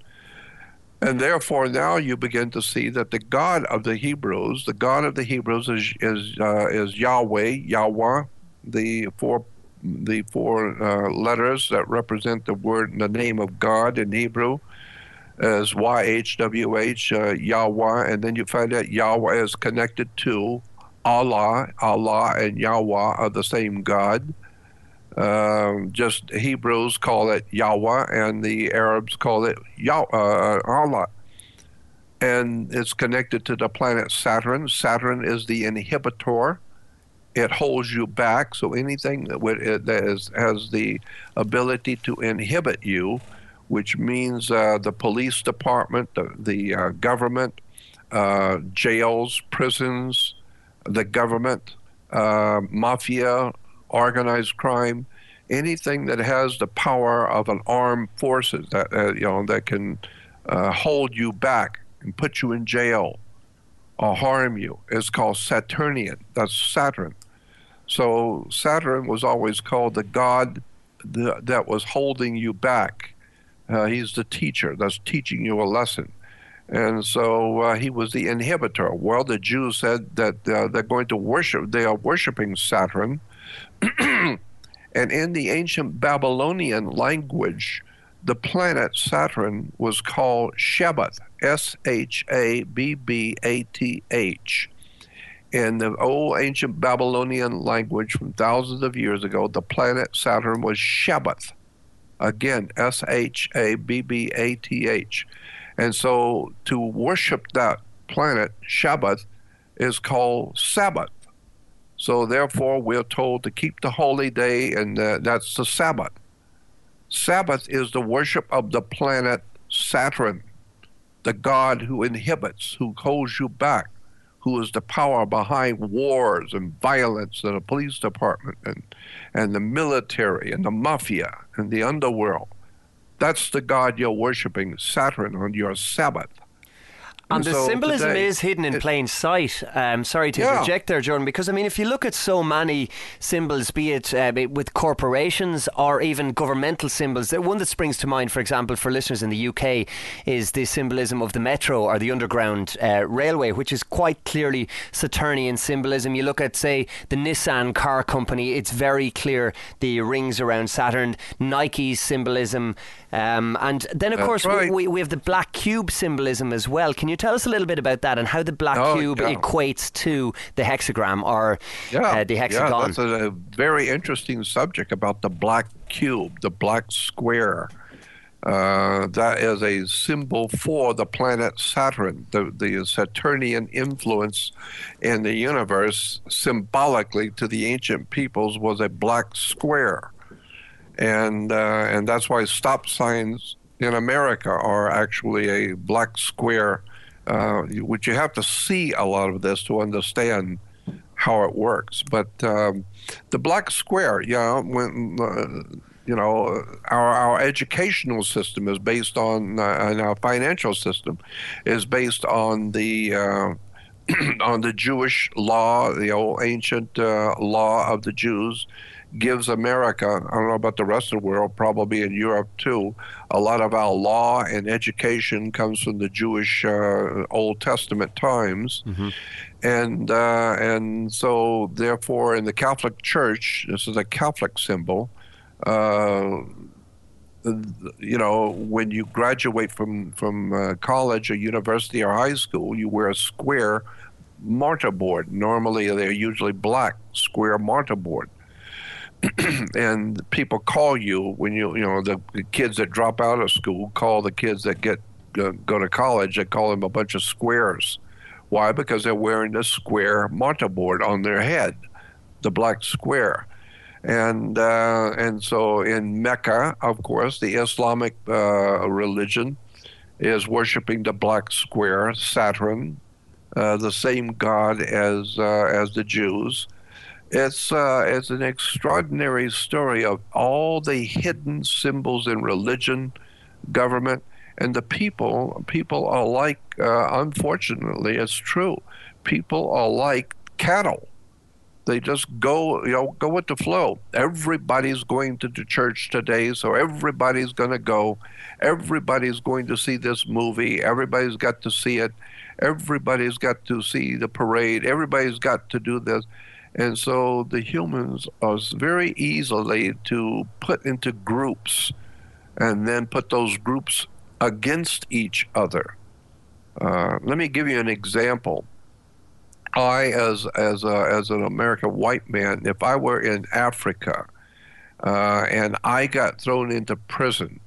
And therefore, now you begin to see that the God of the Hebrews, the God of the Hebrews is is, uh, is Yahweh, Yahweh, the four the four uh, letters that represent the word, the name of God in Hebrew, as YHWH, uh, Yahweh, and then you find out Yahweh is connected to Allah, Allah, and Yahweh are the same God. Um, just Hebrews call it Yahweh, and the Arabs call it Yah- uh, Allah. And it's connected to the planet Saturn. Saturn is the inhibitor. It holds you back. So anything that, that is, has the ability to inhibit you, which means uh, the police department, the, the uh, government, uh, jails, prisons, the government, uh, mafia, organized crime, anything that has the power of an armed forces that uh, you know that can uh, hold you back and put you in jail or harm you is called Saturnian. That's Saturn. So Saturn was always called the god that was holding you back. Uh, he's the teacher that's teaching you a lesson. And so uh, he was the inhibitor. Well, the Jews said that uh, they're going to worship, they are worshiping Saturn. and in the ancient Babylonian language, the planet Saturn was called Shabbath, S H A B B A T H. In the old ancient Babylonian language from thousands of years ago, the planet Saturn was Shabbath. Again, S H A B B A T H. And so to worship that planet, Shabbat, is called Sabbath. So therefore, we're told to keep the holy day, and uh, that's the Sabbath. Sabbath is the worship of the planet Saturn, the god who inhibits, who holds you back, who is the power behind wars and violence and the police department and, and the military and the mafia and the underworld. That's the god you're worshiping, Saturn, on your Sabbath. And, the so symbolism today, is hidden in it, plain sight. Um, sorry to yeah. interject there, Jordan, because I mean, if you look at so many symbols, be it uh, with corporations or even governmental symbols, the one that springs to mind, for example, for listeners in the UK, is the symbolism of the metro or the underground uh, railway, which is quite clearly Saturnian symbolism. You look at, say, the Nissan car company; it's very clear the rings around Saturn. Nike's symbolism, um, and then of That's course right. we, we have the black cube symbolism as well. Can you tell us a little bit about that and how the black oh, cube yeah. equates to the hexagram or yeah, uh, the hexagon. Yeah, that's a, a very interesting subject about the black cube, the black square. Uh, that is a symbol for the planet Saturn, the, the Saturnian influence in the universe, symbolically to the ancient peoples, was a black square. And, uh, and that's why stop signs in America are actually a black square uh, which you have to see a lot of this to understand how it works. But um, the black square, you know, when uh, you know our our educational system is based on, uh, and our financial system is based on the uh, on the Jewish law, the old ancient uh, law of the Jews, gives America, I don't know about the rest of the world, probably in Europe too, a lot of our law and education comes from the Jewish uh, Old Testament times. Mm-hmm. And, uh, and so, therefore, in the Catholic Church, this is a Catholic symbol. Uh, you know, when you graduate from from uh, college or university or high school, you wear a square mortarboard. Normally, they're usually black square mortarboard. and people call you when you you know the, kids that drop out of school call the kids that get uh, go to college. They call them a bunch of squares. Why? Because they're wearing the square mortarboard on their head, the black square. And uh, and so in Mecca, of course, the Islamic uh, religion is worshiping the black square, Saturn, uh, the same god as uh, as the Jews. It's uh, it's an extraordinary story of all the hidden symbols in religion, government, and the people. People are like, uh, unfortunately, it's true. People are like cattle they just go, you know, go with the flow. Everybody's going to the church today, so everybody's going to go. Everybody's going to see this movie. Everybody's got to see it. Everybody's got to see the parade. Everybody's got to do this. And so the humans are very easily to put into groups and then put those groups against each other. Uh, let me give you an example. I, as as a, as an American white man, if I were in Africa uh, and I got thrown into prison,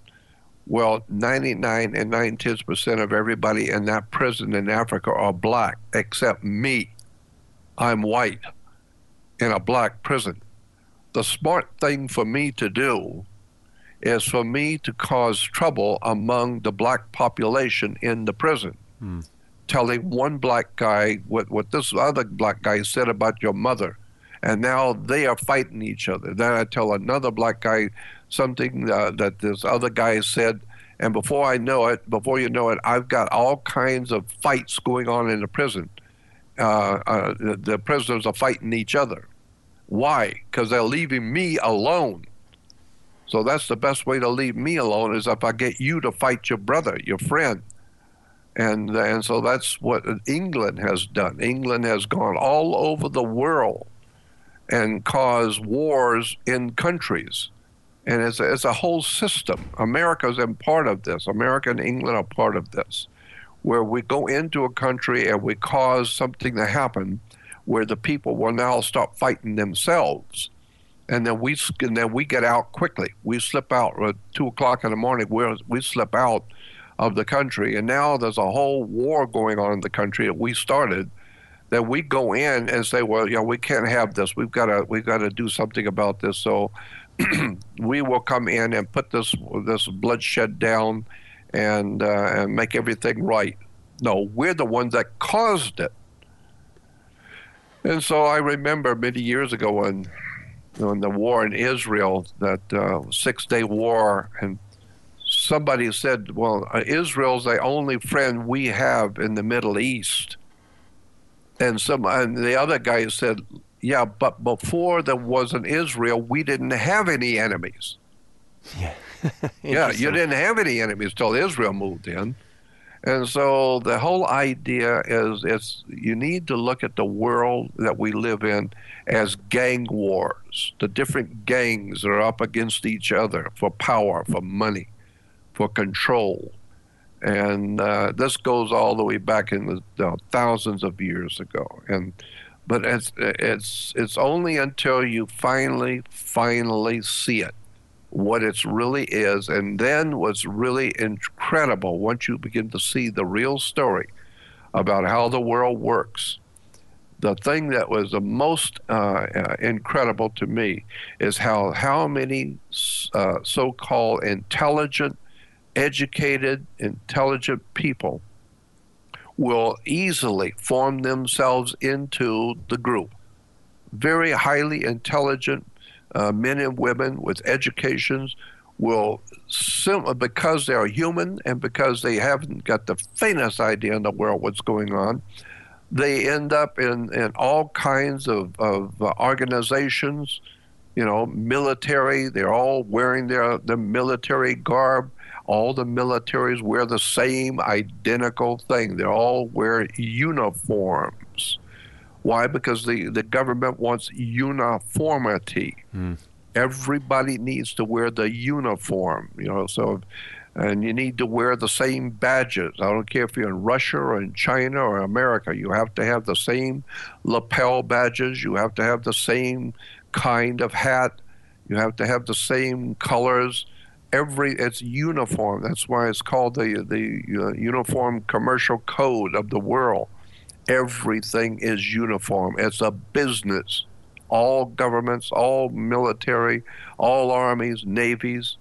well, 99 and 9 tenths percent of everybody in that prison in Africa are black, except me. I'm white in a black prison. The smart thing for me to do is for me to cause trouble among the black population in the prison. Hmm telling one black guy what, what this other black guy said about your mother. And now they are fighting each other. Then I tell another black guy something uh, that this other guy said. And before I know it, before you know it, I've got all kinds of fights going on in the prison. Uh, uh, the, the prisoners are fighting each other. Why? Because they're leaving me alone. So that's the best way to leave me alone is if I get you to fight your brother, your friend and and so that's what England has done. England has gone all over the world and caused wars in countries, and it's a, it's a whole system. America's in part of this. America and England are part of this, where we go into a country and we cause something to happen, where the people will now stop fighting themselves. And then we and then we get out quickly. We slip out at two o'clock in the morning. We we slip out of the country. And now there's a whole war going on in the country that we started that we go in and say, well, you know, we can't have this. We've got to we've got to do something about this. So we will come in and put this this bloodshed down and uh, and make everything right. No, we're the ones that caused it. And so I remember many years ago when, when the war in Israel, that uh, Six Day War, and somebody said, well, uh, Israel's the only friend we have in the Middle East. And some and the other guy said, yeah, but before there was an Israel, we didn't have any enemies. Yeah. yeah, you didn't have any enemies till Israel moved in. And so the whole idea is it's you need to look at the world that we live in as gang wars. The different gangs that are up against each other for power, for money for control. And uh, this goes all the way back in the uh, thousands of years ago. And but it's it's it's only until you finally finally see it, what it really is, and then what's really incredible once you begin to see the real story about how the world works. The thing that was the most uh, uh incredible to me is how how many uh, so-called intelligent educated, intelligent people will easily form themselves into the group. Very highly intelligent uh, men and women with educations will, sim- because they are human and because they haven't got the faintest idea in the world what's going on, they end up in, in all kinds of, of uh, organizations, you know, military. They're all wearing their, their military garb. All the militaries wear the same identical thing. They all wear uniforms. Why? Because the, the government wants uniformity. Everybody needs to wear the uniform, you know. So, and you need to wear the same badges. I don't care if you're in Russia or in China or America. You have to have the same lapel badges. You have to have the same kind of hat. You have to have the same colors. Every it's uniform. That's why it's called the the uh, Uniform Commercial Code of the world. Everything is uniform. It's a business. All governments, all military, all armies, navies.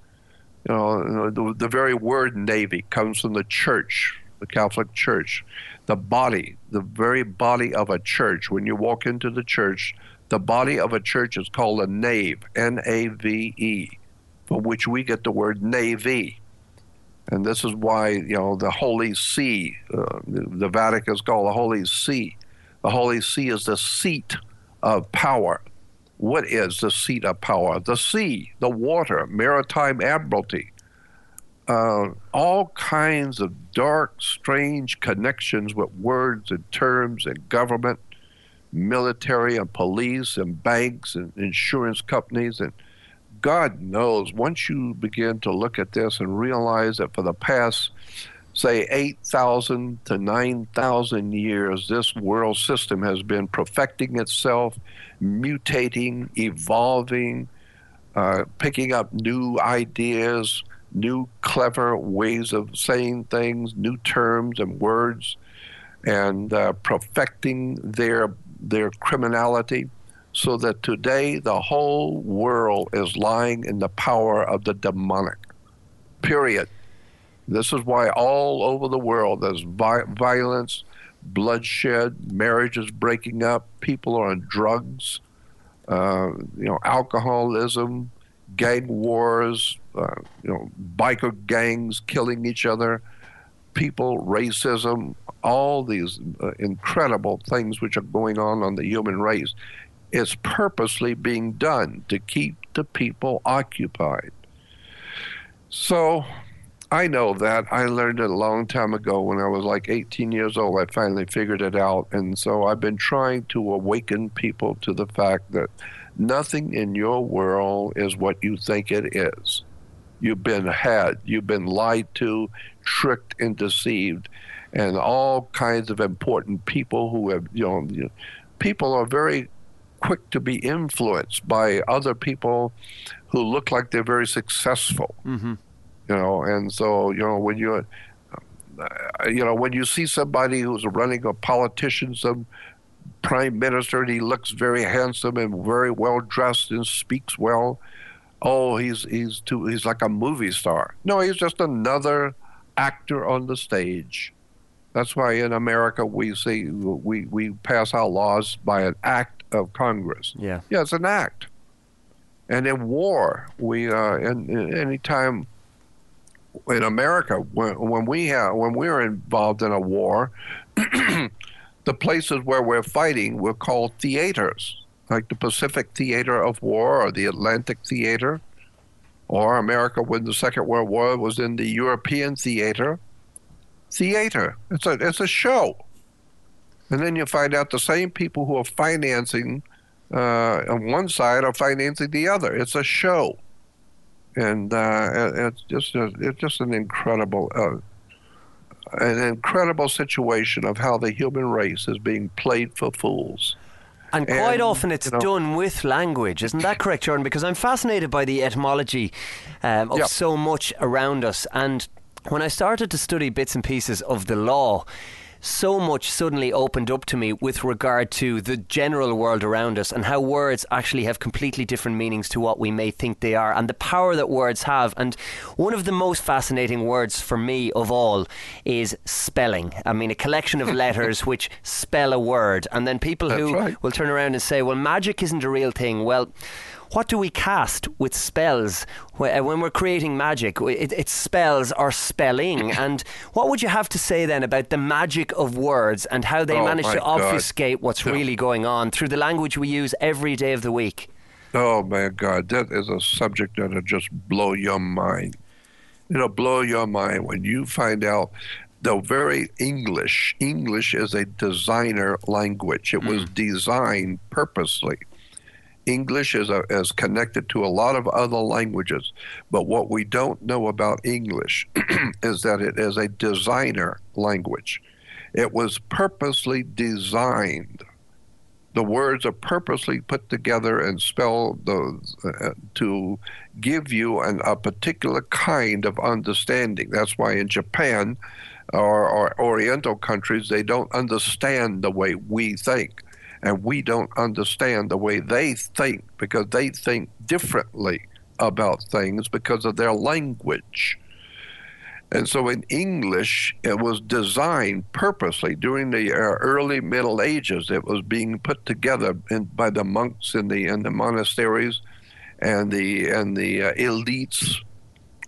You know, the, the very word navy comes from the church, the Catholic Church. The body, the very body of a church. When you walk into the church, the body of a church is called a nave, N A V E, from which we get the word navy. And this is why, you know, the Holy See, uh, the, Vatican is called the Holy See. The Holy See is the seat of power. What is the seat of power? The sea, the water, maritime admiralty, uh, all kinds of dark, strange connections with words and terms and government, military and police and banks and insurance companies. And God knows, once you begin to look at this and realize that for the past, say, 8,000 to 9,000 years, this world system has been perfecting itself, mutating, evolving, uh, picking up new ideas, new clever ways of saying things, new terms and words, and uh, perfecting their their criminality, so that today the whole world is lying in the power of the demonic. Period. This is why all over the world there's vi- violence, bloodshed, marriages breaking up, people are on drugs, uh, you know, alcoholism, gang wars, uh, you know, biker gangs killing each other, people, racism, all these uh, incredible things which are going on on the human race. It's purposely being done to keep the people occupied. So I know that. I learned it a long time ago when I was like 18 years old. I finally figured it out. And so I've been trying to awaken people to the fact that nothing in your world is what you think it is. You've been had, you've been lied to, tricked, and deceived. And all kinds of important people who have, you know people are very quick to be influenced by other people who look like they're very successful. Mm-hmm. you know and so you know when you uh, you know when you see somebody who's running a politician some prime minister and he looks very handsome and very well dressed and speaks well oh he's he's too he's like a movie star. No he's just another actor on the stage. That's why in america we see we we pass our laws by an act of congress Yeah. yeah, it's an act. And in war, we uh, and, and anytime in America when when we have when we're involved in a war, the places where we're fighting we're called theaters, like the Pacific Theater of War or the Atlantic Theater, or America when the Second World War was in the European Theater. Theater. It's a it's a show. And then you find out the same people who are financing uh, on one side are financing the other. It's a show, and uh, it's just a, it's just an incredible uh, an incredible situation of how the human race is being played for fools. And quite And, often it's you know- done with language, isn't that correct, Jordan? Because I'm fascinated by the etymology um, of Yeah. so much around us. And when I started to study bits and pieces of the law, so much suddenly opened up to me with regard to the general world around us and how words actually have completely different meanings to what we may think they are and the power that words have. And one of the most fascinating words for me of all is spelling. I mean, a collection of letters which spell a word. And then people That's who right. will turn around and say, well, magic isn't a real thing. Well, what do we cast with spells uh, when we're creating magic? It, it's spells or spelling. and what would you have to say then about the magic of words and how they Oh, manage to God. obfuscate what's really going on through the language we use every day of the week? Oh my God, that is a subject that'll just blow your mind. It'll blow your mind when you find out the very English. English is a designer language. It was designed purposely. English is, a, is connected to a lot of other languages, but what we don't know about English is that it is a designer language. It was purposely designed the words are purposely put together and spelled those, uh, to give you an, a particular kind of understanding. That's why in Japan or, or Oriental countries, they don't understand the way we think. And we don't understand the way they think because they think differently about things because of their language. And so in English, it was designed purposely during the uh, early Middle Ages. It was being put together in, by the monks in the in the monasteries, and the and the uh, elites,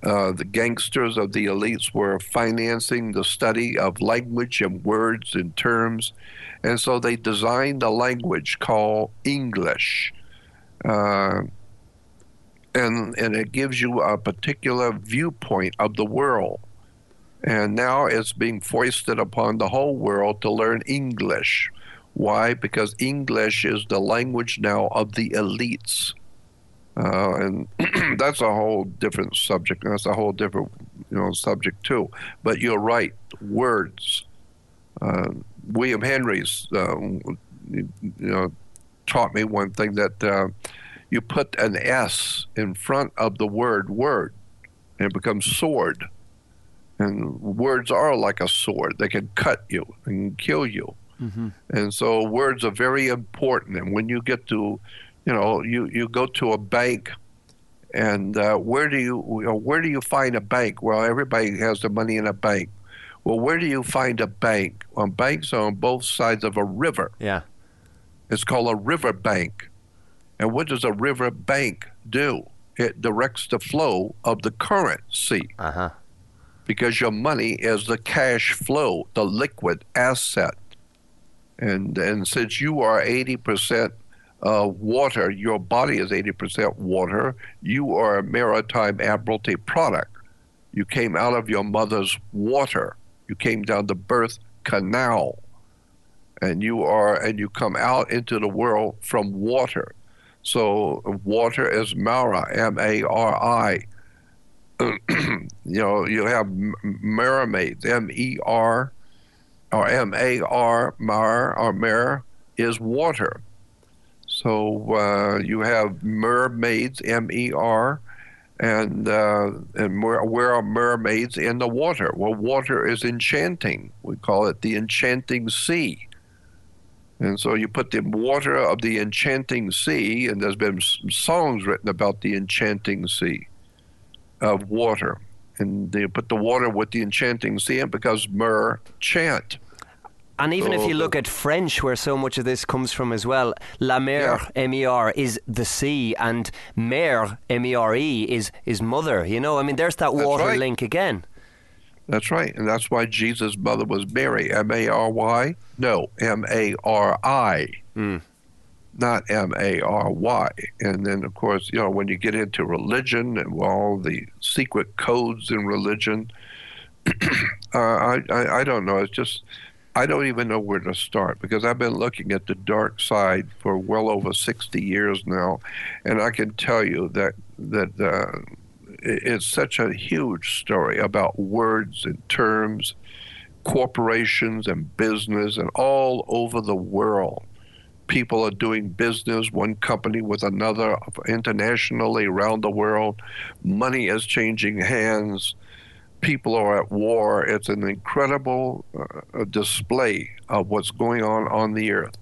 uh, the gangsters of the elites were financing the study of language and words and terms, and so they designed a language called English. Uh, and, and it gives you a particular viewpoint of the world. And now it's being foisted upon the whole world to learn English. Why? Because English is the language now of the elites. Uh, and that's a whole different subject. That's a whole different, you know, subject too. But you're right. Words. Uh, William Henry's, uh, you know, taught me one thing that uh, you put an S in front of the word word, and it becomes sword. And words are like a sword; they can cut you and kill you. And so words are very important. And when you get to, you know, you, you go to a bank, and uh, where do you you know, where do you find a bank? Well, everybody has the money in a bank. Well, where do you find a bank? Well, banks are on both sides of a river. Yeah. It's called a river bank. And what does a river bank do? It directs the flow of the currency Uh huh. because your money is the cash flow, the liquid asset. And and since you are 80% uh, water, your body is 80% water, you are a maritime admiralty product. You came out of your mother's water. You came down the birth canal. And you are and you come out into the world from water. So water is Mara, M A R I you know, you have mermaids, M E R or M A R, mar or mer is water. So uh, you have mermaids, M E R, and uh, and where, where are mermaids in the water? Well, water is enchanting. We call it the enchanting sea. And so you put the water of the enchanting sea, and there's been songs written about the enchanting sea of water. And they put the water with the enchanting sea in because mer chant. And even if you look at French, where so much of this comes from as well, la mer, Yeah. M E R, is the sea, and mer, M E R E, is is mother. You know, I mean, there's that That's water right. link again. That's right. And that's why Jesus' mother was Mary. M A R Y? No, M A R I. Mm. Not M A R Y. And then, of course, you know, when you get into religion and all the secret codes in religion, uh, I, I, I don't know. It's just, I don't even know where to start because I've been looking at the dark side for well over 60 years now. And I can tell you that, that, uh, it's such a huge story about words and terms, corporations and business, and all over the world. People are doing business, one company with another, internationally around the world. Money is changing hands. People are at war. It's an incredible uh, display of what's going on on the earth.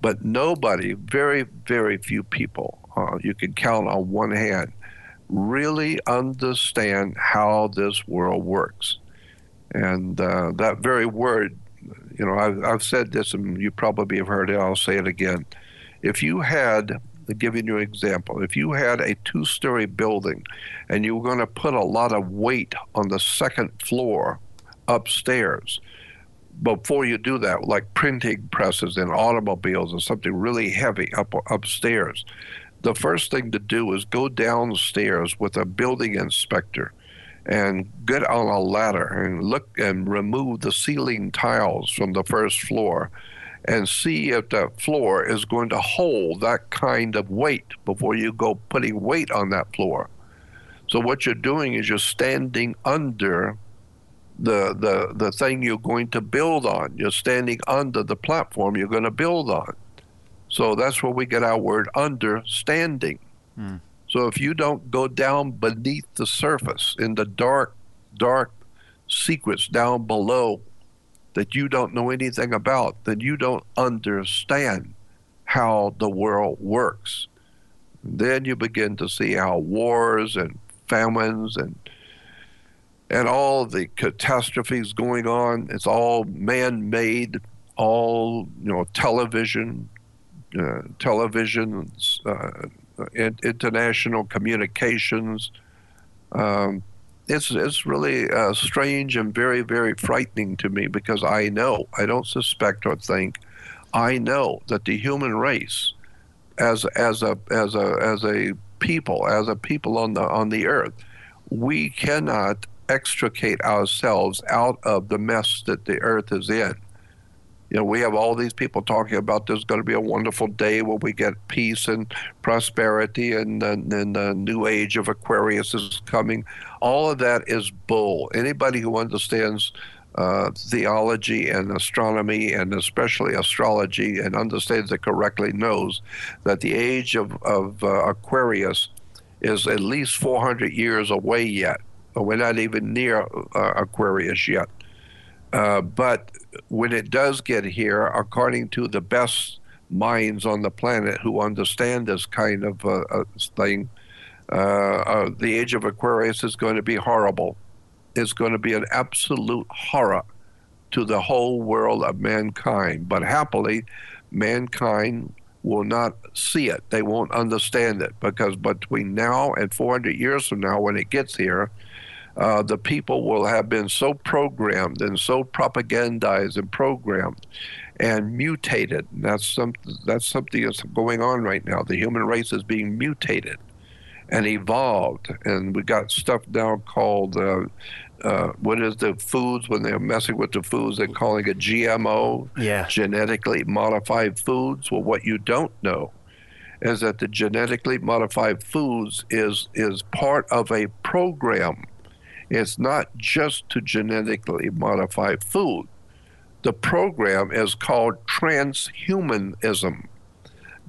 But nobody, very, very few people, uh, you can count on one hand, really understand how this world works. And uh, that very word, you know, I've, I've said this and you probably have heard it, I'll say it again. If you had giving you an example. If you had a two story building and you were going to put a lot of weight on the second floor upstairs, before you do that, like printing presses and automobiles or something really heavy up upstairs, the first thing to do is go downstairs with a building inspector and get on a ladder and look and remove the ceiling tiles from the first floor and see if the floor is going to hold that kind of weight before you go putting weight on that floor. So what you're doing is you're standing under the the the thing you're going to build on. You're standing under the platform you're going to build on. So that's where we get our word understanding. Hmm. So if you don't go down beneath the surface in the dark, dark secrets down below that you don't know anything about, then you don't understand how the world works. Then you begin to see how wars and famines and and all the catastrophes going on, it's all man-made, all you know, television, uh, television, uh, international communications. Um, it's it's really uh, strange and very very frightening to me because I know I don't suspect or think I know that the human race as as a as a as a people as a people on the on the earth we cannot extricate ourselves out of the mess that the earth is in you know, we have all these people talking about there's going to be a wonderful day where we get peace and prosperity and, and, and the new age of Aquarius is coming. All of that is bull. Anybody who understands uh, theology and astronomy and especially astrology and understands it correctly knows that the age of, of uh, Aquarius is at least 400 years away yet. We're not even near uh, Aquarius yet. Uh, but when it does get here, according to the best minds on the planet who understand this kind of uh, uh, thing, uh, uh, the age of Aquarius is going to be horrible. It's going to be an absolute horror to the whole world of mankind. But happily, mankind will not see it. They won't understand it because between now and 400 years from now, when it gets here, uh, the people will have been so programmed and so propagandized and programmed and mutated. And that's some that's something that's going on right now. The human race is being mutated and evolved, and we got stuff now called. Uh, uh, what is the foods when they're messing with the foods? They're calling it GMO, yeah. genetically modified foods. Well, what you don't know is that the genetically modified foods is is part of a program it's not just to genetically modify food. The program is called transhumanism.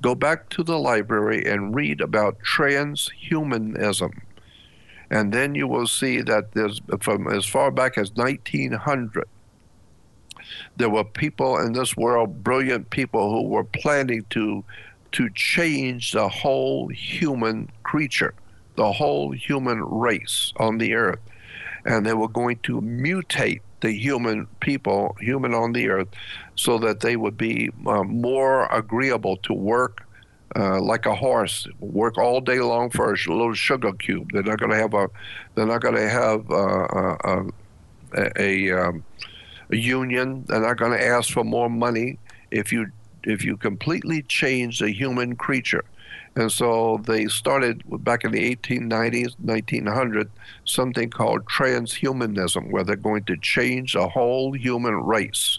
Go back to the library and read about transhumanism. And then you will see that there's from as far back as 1900, there were people in this world, brilliant people who were planning to to change the whole human creature, the whole human race on the earth and they were going to mutate the human people, human on the earth, so that they would be uh, more agreeable to work uh, like a horse, work all day long for a little sugar cube. They're not going to have a, they're not going to have uh, uh, a, a, um, a union. They're not going to ask for more money if you if you completely change the human creature. And so they started back in the 1890s, 1900, something called transhumanism, where they're going to change the whole human race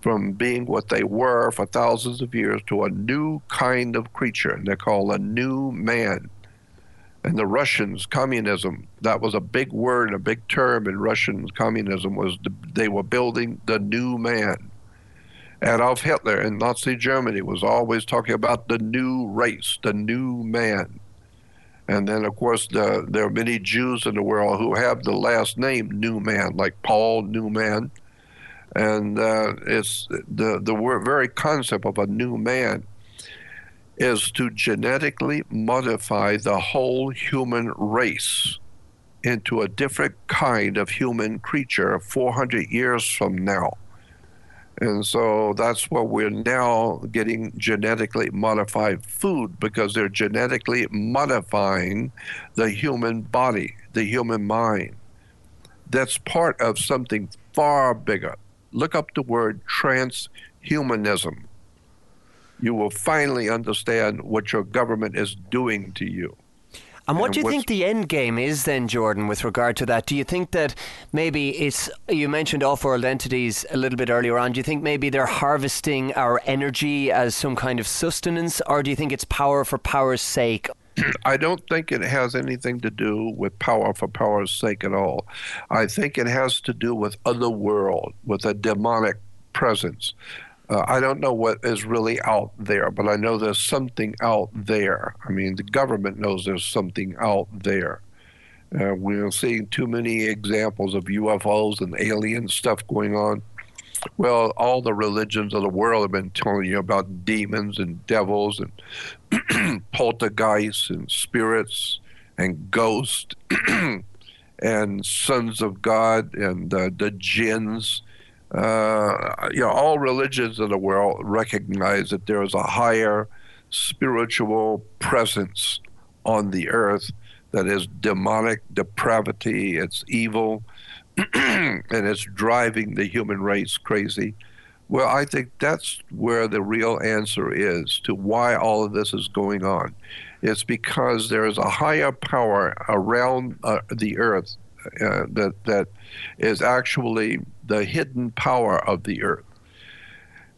from being what they were for thousands of years to a new kind of creature. And they're called a new man. And the Russians, communism, that was a big word, a big term in Russian communism, was the, they were building the new man. Adolf Hitler in Nazi Germany was always talking about the new race, the new man. And then, of course, the, there are many Jews in the world who have the last name Newman, like Paul Newman. And uh, it's the, the very concept of a new man is to genetically modify the whole human race into a different kind of human creature 400 years from now And so that's why we're now getting genetically modified food because they're genetically modifying the human body, the human mind. That's part of something far bigger. Look up the word transhumanism. You will finally understand what your government is doing to you. And what do you think the end game is then, Jordan, with regard to that? Do you think that maybe it's, you mentioned off world entities a little bit earlier on, do you think maybe they're harvesting our energy as some kind of sustenance, or do you think it's power for power's sake? I don't think it has anything to do with power for power's sake at all. I think it has to do with other world, with a demonic presence. Uh, I don't know what is really out there, but I know there's something out there. I mean, the government knows there's something out there. Uh, we're seeing too many examples of UFOs and alien stuff going on. Well, all the religions of the world have been telling you about demons and devils and poltergeists and spirits and ghosts and sons of God and uh, the jinns. Uh, you know, all religions in the world recognize that there is a higher spiritual presence on the earth that is demonic depravity, it's evil, and it's driving the human race crazy. Well, I think that's where the real answer is to why all of this is going on. It's because there is a higher power around uh, the earth uh, that that is actually the hidden power of the earth,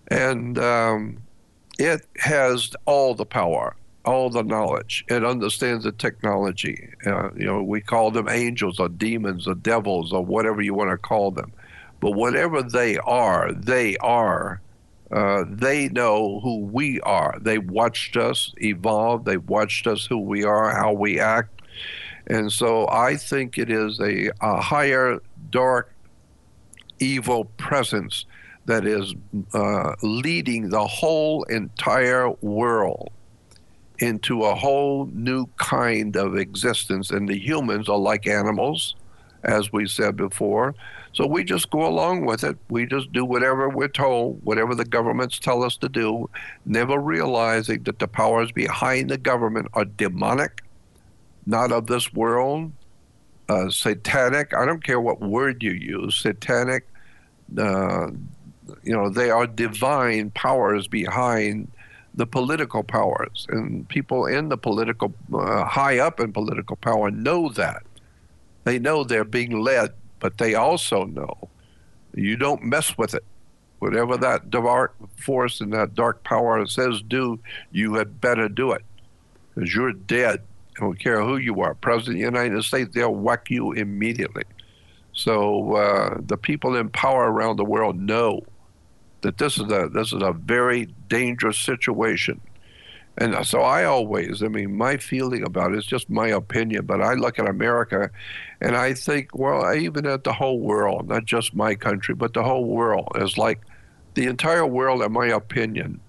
and um, it has all the power, all the knowledge. It understands the technology. Uh, you know, we call them angels or demons or devils or whatever you want to call them. But whatever they are, they are. Uh, they know who we are. They watched us evolve. They watched us who we are, how we act. And so I think it is a, a higher, dark, evil presence that is uh, leading the whole entire world into a whole new kind of existence. And the humans are like animals, as we said before. So we just go along with it. We just do whatever we're told, whatever the governments tell us to do, never realizing that the powers behind the government are demonic, not of this world, uh, satanic. I don't care what word you use, satanic. Uh, you know, they are divine powers behind the political powers, and people in the political, uh, high up in political power, know that. They know they're being led, but they also know you don't mess with it. Whatever that dark force and that dark power says do, you had better do it, because you're dead. Don't care who you are, President of the United States, they'll whack you immediately. So uh, the people in power around the world know that this is a this is a very dangerous situation. And so I always, I mean, my feeling about it is just my opinion, but I look at America and I think, well, even at the whole world, not just my country, but the whole world is like the entire world, in my opinion,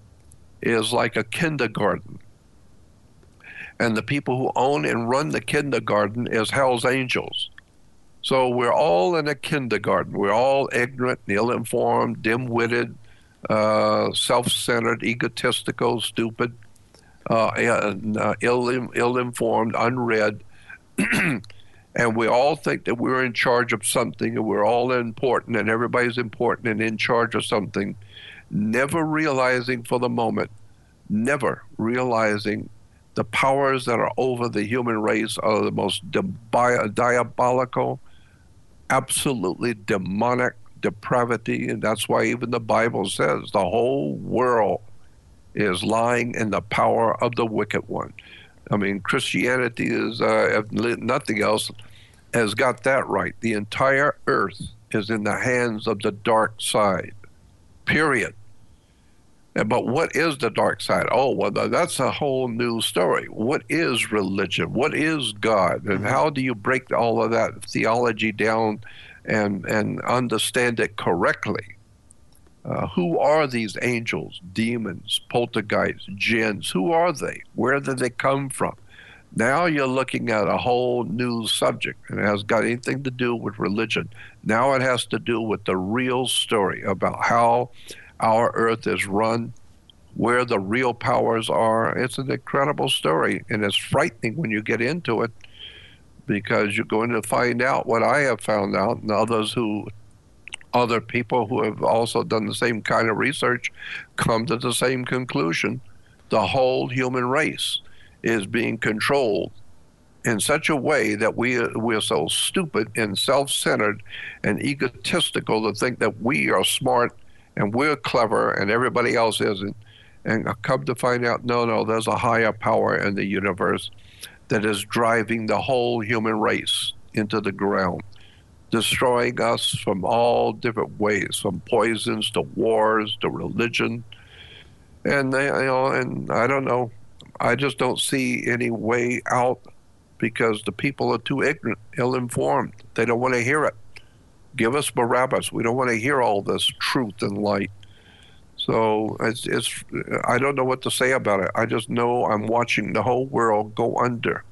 is like a kindergarten. And the people who own and run the kindergarten is hell's angels. So we're all in a kindergarten. We're all ignorant, ill-informed, dim-witted, uh, self-centered, egotistical, stupid, uh, and, uh, ill, ill-informed, unread, and we all think that we're in charge of something, and we're all important, and everybody's important and in charge of something, never realizing for the moment, never realizing the powers that are over the human race are the most di- diabolical, absolutely demonic depravity, and that's why even the Bible says the whole world is lying in the power of the wicked one. I mean, Christianity is, uh, if nothing else, has got that right. The entire earth is in the hands of the dark side. Period. But what is the dark side? Oh, well, that's a whole new story. What is religion? What is God? And how do you break all of that theology down and, and understand it correctly? Uh, who are these angels, demons, poltergeists, jinns? Who are they? Where did they come from? Now you're looking at a whole new subject, and it has got anything to do with religion. Now it has to do with the real story about how our earth is run, where the real powers are. It's an incredible story, and it's frightening when you get into it because you're going to find out what I have found out, and others who, other people who have also done the same kind of research, come to the same conclusion: the whole human race is being controlled in such a way that we we're so stupid and self-centered and egotistical to think that we are smart and we're clever and everybody else isn't. And come to find out, no, no, there's a higher power in the universe that is driving the whole human race into the ground, destroying us from all different ways, from poisons to wars to religion. And they, you know, and I don't know, I just don't see any way out because the people are too ignorant, ill-informed. They don't want to hear it. Give us Barabbas. We don't want to hear all this truth and light. So it's, it's I don't know what to say about it. I just know I'm watching the whole world go under.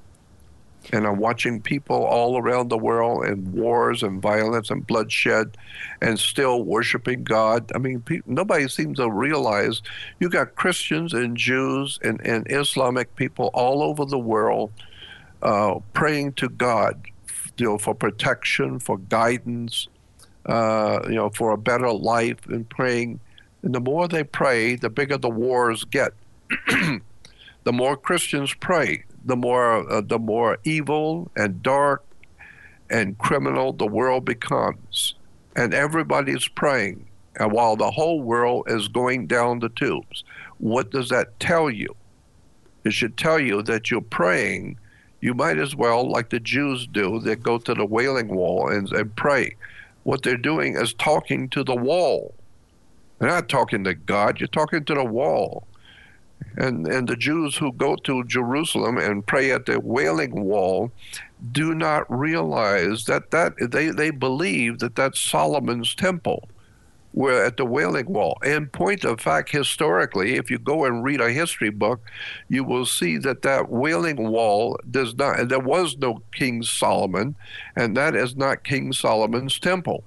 And I'm watching people all around the world in wars and violence and bloodshed and still worshiping God. I mean, nobody seems to realize you got Christians and Jews and, and Islamic people all over the world uh, praying to God you know, for protection, for guidance, uh, you know, for a better life and praying and the more they pray, the bigger the wars get. the more Christians pray, the more uh, the more evil and dark and criminal the world becomes. And everybody's praying. And while the whole world is going down the tubes, what does that tell you? It should tell you that you're praying. You might as well, like the Jews do, they go to the Wailing Wall and, and pray. What they're doing is talking to the wall they're not talking to God, you're talking to the wall. And, and the Jews who go to Jerusalem and pray at the Wailing Wall do not realize that, that they, they believe that that's Solomon's temple. We're at the Wailing Wall. In point of fact, historically, if you go and read a history book, you will see that that Wailing Wall does not, there was no King Solomon, and that is not King Solomon's temple.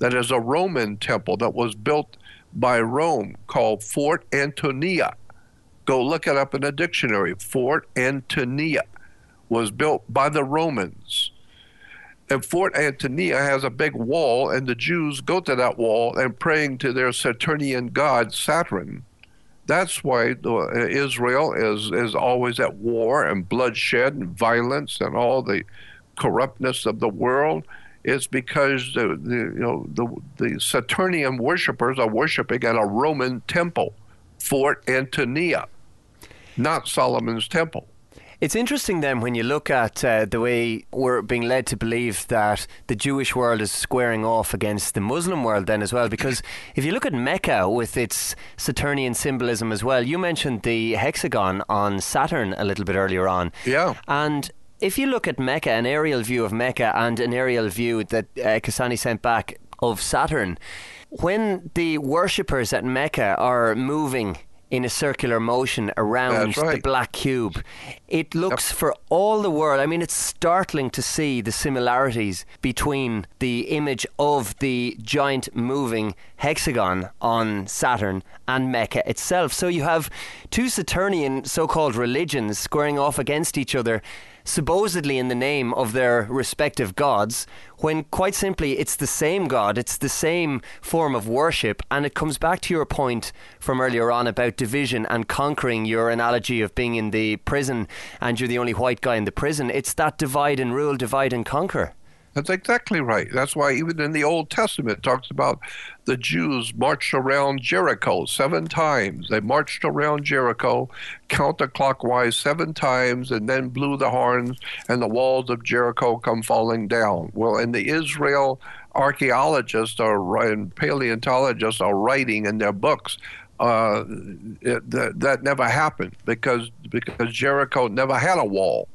That is a Roman temple that was built by Rome called Fort Antonia. Go look it up in a dictionary. Fort Antonia was built by the Romans. And Fort Antonia has a big wall, and the Jews go to that wall and praying to their Saturnian god Saturn. That's why uh, Israel is, is always at war and bloodshed and violence and all the corruptness of the world is because the, the you know the the Saturnian worshippers are worshiping at a Roman temple, Fort Antonia, not Solomon's temple. It's interesting then when you look at uh, the way we're being led to believe that the Jewish world is squaring off against the Muslim world then as well because if you look at Mecca with its Saturnian symbolism as well you mentioned the hexagon on Saturn a little bit earlier on. Yeah. And if you look at Mecca, an aerial view of Mecca and an aerial view that uh, Cassini sent back of Saturn, when the worshippers at Mecca are moving in a circular motion around right. the black cube. It looks yep. for all the world. I mean, it's startling to see the similarities between the image of the giant moving hexagon on Saturn and Mecca itself. So you have two Saturnian so called religions squaring off against each other supposedly in the name of their respective gods, when quite simply it's the same God, it's the same form of worship, and it comes back to your point from earlier on about division and conquering your analogy of being in the prison and you're the only white guy in the prison. It's that divide and rule, divide and conquer. That's exactly right. That's why even in the Old Testament talks about the Jews marched around Jericho seven times. They marched around Jericho counterclockwise seven times and then blew the horns and the walls of Jericho come falling down. Well, in the Israel archaeologists or and paleontologists are writing in their books uh, it, that, that never happened because because Jericho never had a wall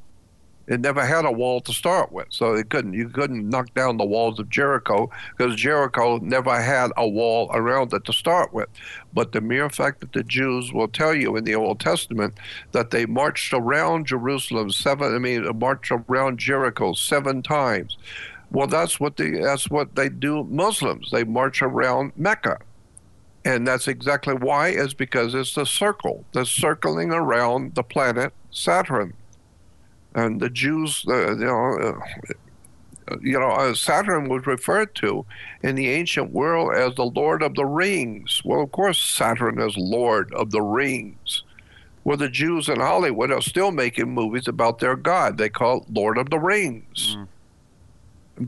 it never had a wall to start with, so it couldn't. You couldn't knock down the walls of Jericho because Jericho never had a wall around it to start with. But the mere fact that the Jews will tell you in the Old Testament that they marched around Jerusalem seven, I mean, marched around Jericho seven times. Well, that's what they that's what they do. Muslims they march around Mecca And that's exactly why, is because it's the circle that's circling around the planet Saturn. And the Jews, uh, you know, uh, you know, uh, Saturn was referred to in the ancient world as the Lord of the Rings. Well, of course, Saturn is Lord of the Rings. Well, the Jews in Hollywood are still making movies about their God. They call it Lord of the Rings.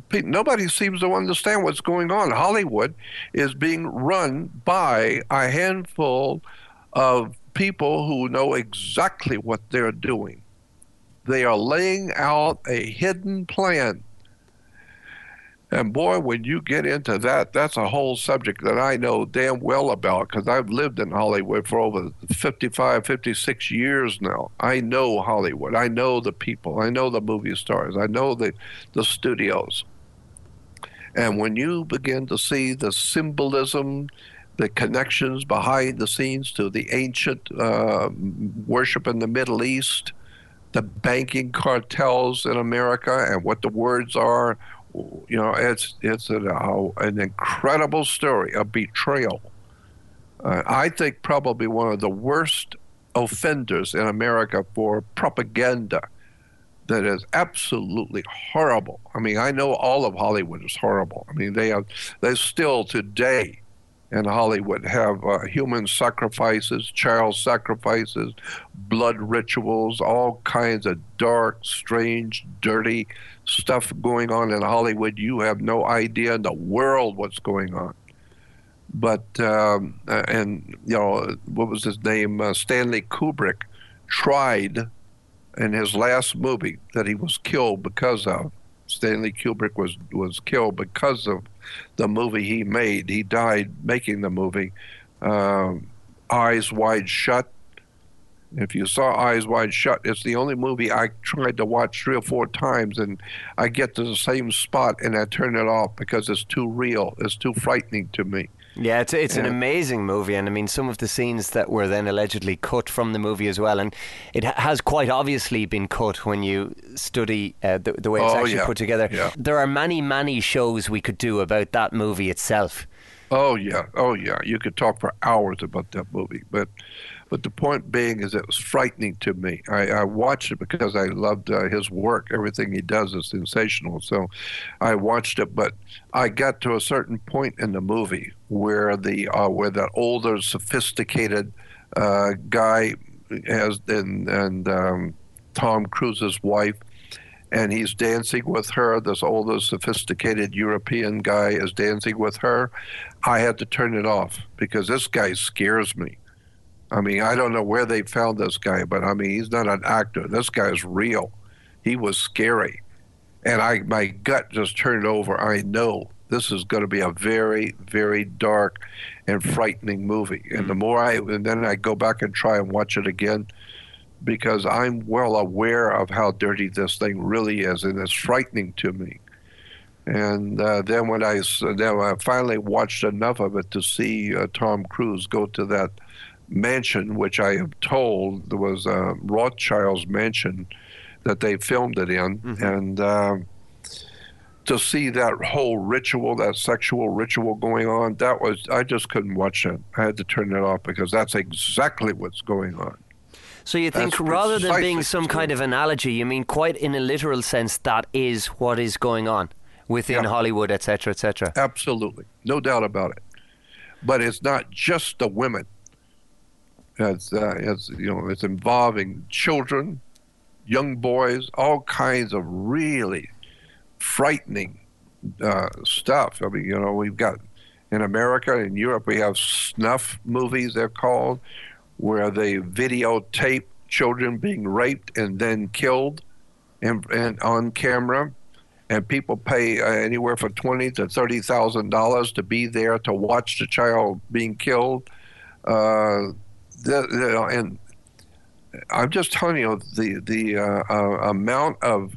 Pe- Nobody seems to understand what's going on. Hollywood is being run by a handful of people who know exactly what they're doing. They are laying out a hidden plan. And boy, when you get into that, that's a whole subject that I know damn well about because I've lived in Hollywood for over 55, 56 years now. I know Hollywood. I know the people. I know the movie stars. I know the, the studios. And when you begin to see the symbolism, the connections behind the scenes to the ancient uh, worship in the Middle East, the banking cartels in America, and what the words are, you know, it's it's an, uh, an incredible story of betrayal. Uh, I think probably one of the worst offenders in America for propaganda that is absolutely horrible. I mean, I know all of Hollywood is horrible. I mean, they have they still today in Hollywood have uh, human sacrifices, child sacrifices, blood rituals, all kinds of dark, strange, dirty stuff going on in Hollywood. You have no idea in the world what's going on. But um, uh, and you know what was his name? Uh, Stanley Kubrick tried in his last movie that he was killed because of. Stanley Kubrick was was killed because of the movie he made. He died making the movie. Um, Eyes Wide Shut. If you saw Eyes Wide Shut, it's the only movie I tried to watch three or four times, and I get to the same spot and I turn it off because it's too real. It's too frightening to me. Yeah, it's it's an amazing movie, and I mean some of the scenes that were then allegedly cut from the movie as well, and it has quite obviously been cut when you study uh, the, the way it's Oh, actually yeah. put together. Yeah. There are many many shows we could do about that movie itself. Oh yeah, oh yeah. You could talk for hours about that movie, but but the point being is it was frightening to me. I, I watched it because I loved uh, his work. Everything he does is sensational. So I watched it, but I got to a certain point in the movie where the uh, where that older, sophisticated uh, guy has and and um, Tom Cruise's wife and he's dancing with her. This older, sophisticated European guy is dancing with her. I had to turn it off because this guy scares me. I mean, I don't know where they found this guy, but I mean, he's not an actor. This guy's real. He was scary, and I my gut just turned over. I know this is going to be a very, very dark and frightening movie. And the more I, and then I go back and try and watch it again because I'm well aware of how dirty this thing really is, and it's frightening to me. And uh, then when I then I finally watched enough of it to see uh, Tom Cruise go to that mansion, which I am told there was uh, Rothschild's mansion that they filmed it in, and. um to see that whole ritual, that sexual ritual going on, that was I just couldn't watch it. I had to turn it off because that's exactly what's going on. So you think That's rather than being some kind of analogy, you mean quite in a literal sense that is what is going on within Yeah. Hollywood, etc., etc. Absolutely, no doubt about it. But it's not just the women. It's, uh, it's you know it's involving children, young boys, all kinds of really frightening uh, stuff. I mean, you know, we've got in America and Europe we have snuff movies. They're called where they videotape children being raped and then killed, and, and on camera and people pay uh, anywhere from twenty to thirty thousand dollars to be there to watch the child being killed. Uh, the, the, and I'm just telling you the the uh, uh, amount of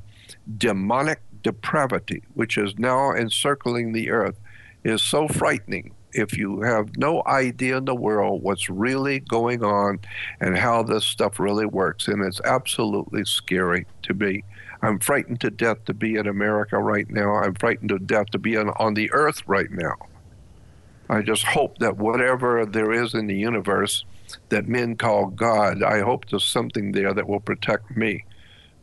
demonic depravity which is now encircling the earth is so frightening. If you have no idea in the world what's really going on and how this stuff really works, and it's absolutely scary to me. I'm frightened to death to be in America right now. I'm frightened to death to be on, on the earth right now. I just hope that whatever there is in the universe that men call God, I hope there's something there that will protect me,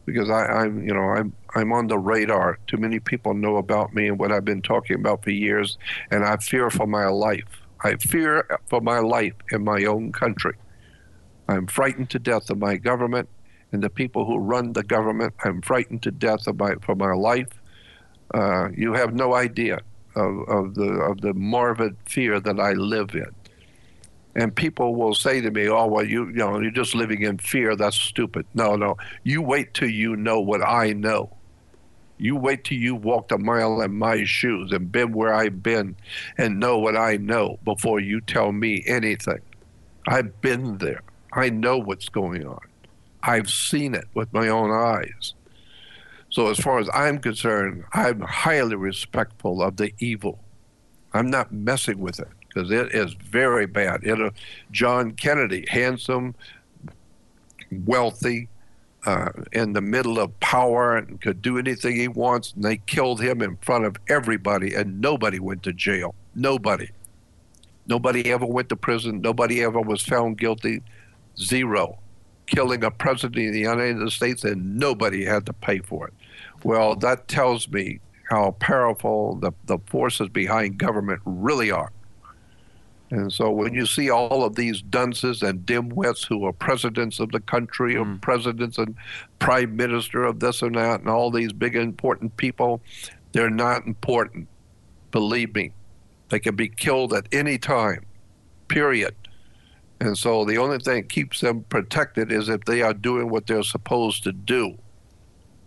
because I, I'm, you know, I'm, I'm on the radar. Too many people know about me and what I've been talking about for years, and I fear for my life. I fear for my life in my own country. I'm frightened to death of my government and the people who run the government. I'm frightened to death of my, for my life. Uh, you have no idea of, of the of the morbid fear that I live in. And people will say to me, "Oh, well, you you know, you're just living in fear. That's stupid." No, no. You wait till you know what I know. You wait till you walked a mile in my shoes and been where I've been and know what I know before you tell me anything. I've been there. I know what's going on. I've seen it with my own eyes. So, as far as I'm concerned, I'm highly respectful of the evil. I'm not messing with it because it is very bad. Uh, John Kennedy, handsome, wealthy, uh, in the middle of power and could do anything he wants, and they killed him in front of everybody, and nobody went to jail. Nobody. Nobody ever went to prison. Nobody ever was found guilty. Zero. Killing a president of the United States, and nobody had to pay for it. Well, that tells me how powerful the, the forces behind government really are. And so when you see all of these dunces and dimwits who are presidents of the country, or mm. presidents and prime minister of this and that, and all these big important people, they're not important. Believe me, they can be killed at any time. Period. And so the only thing that keeps them protected is if they are doing what they're supposed to do.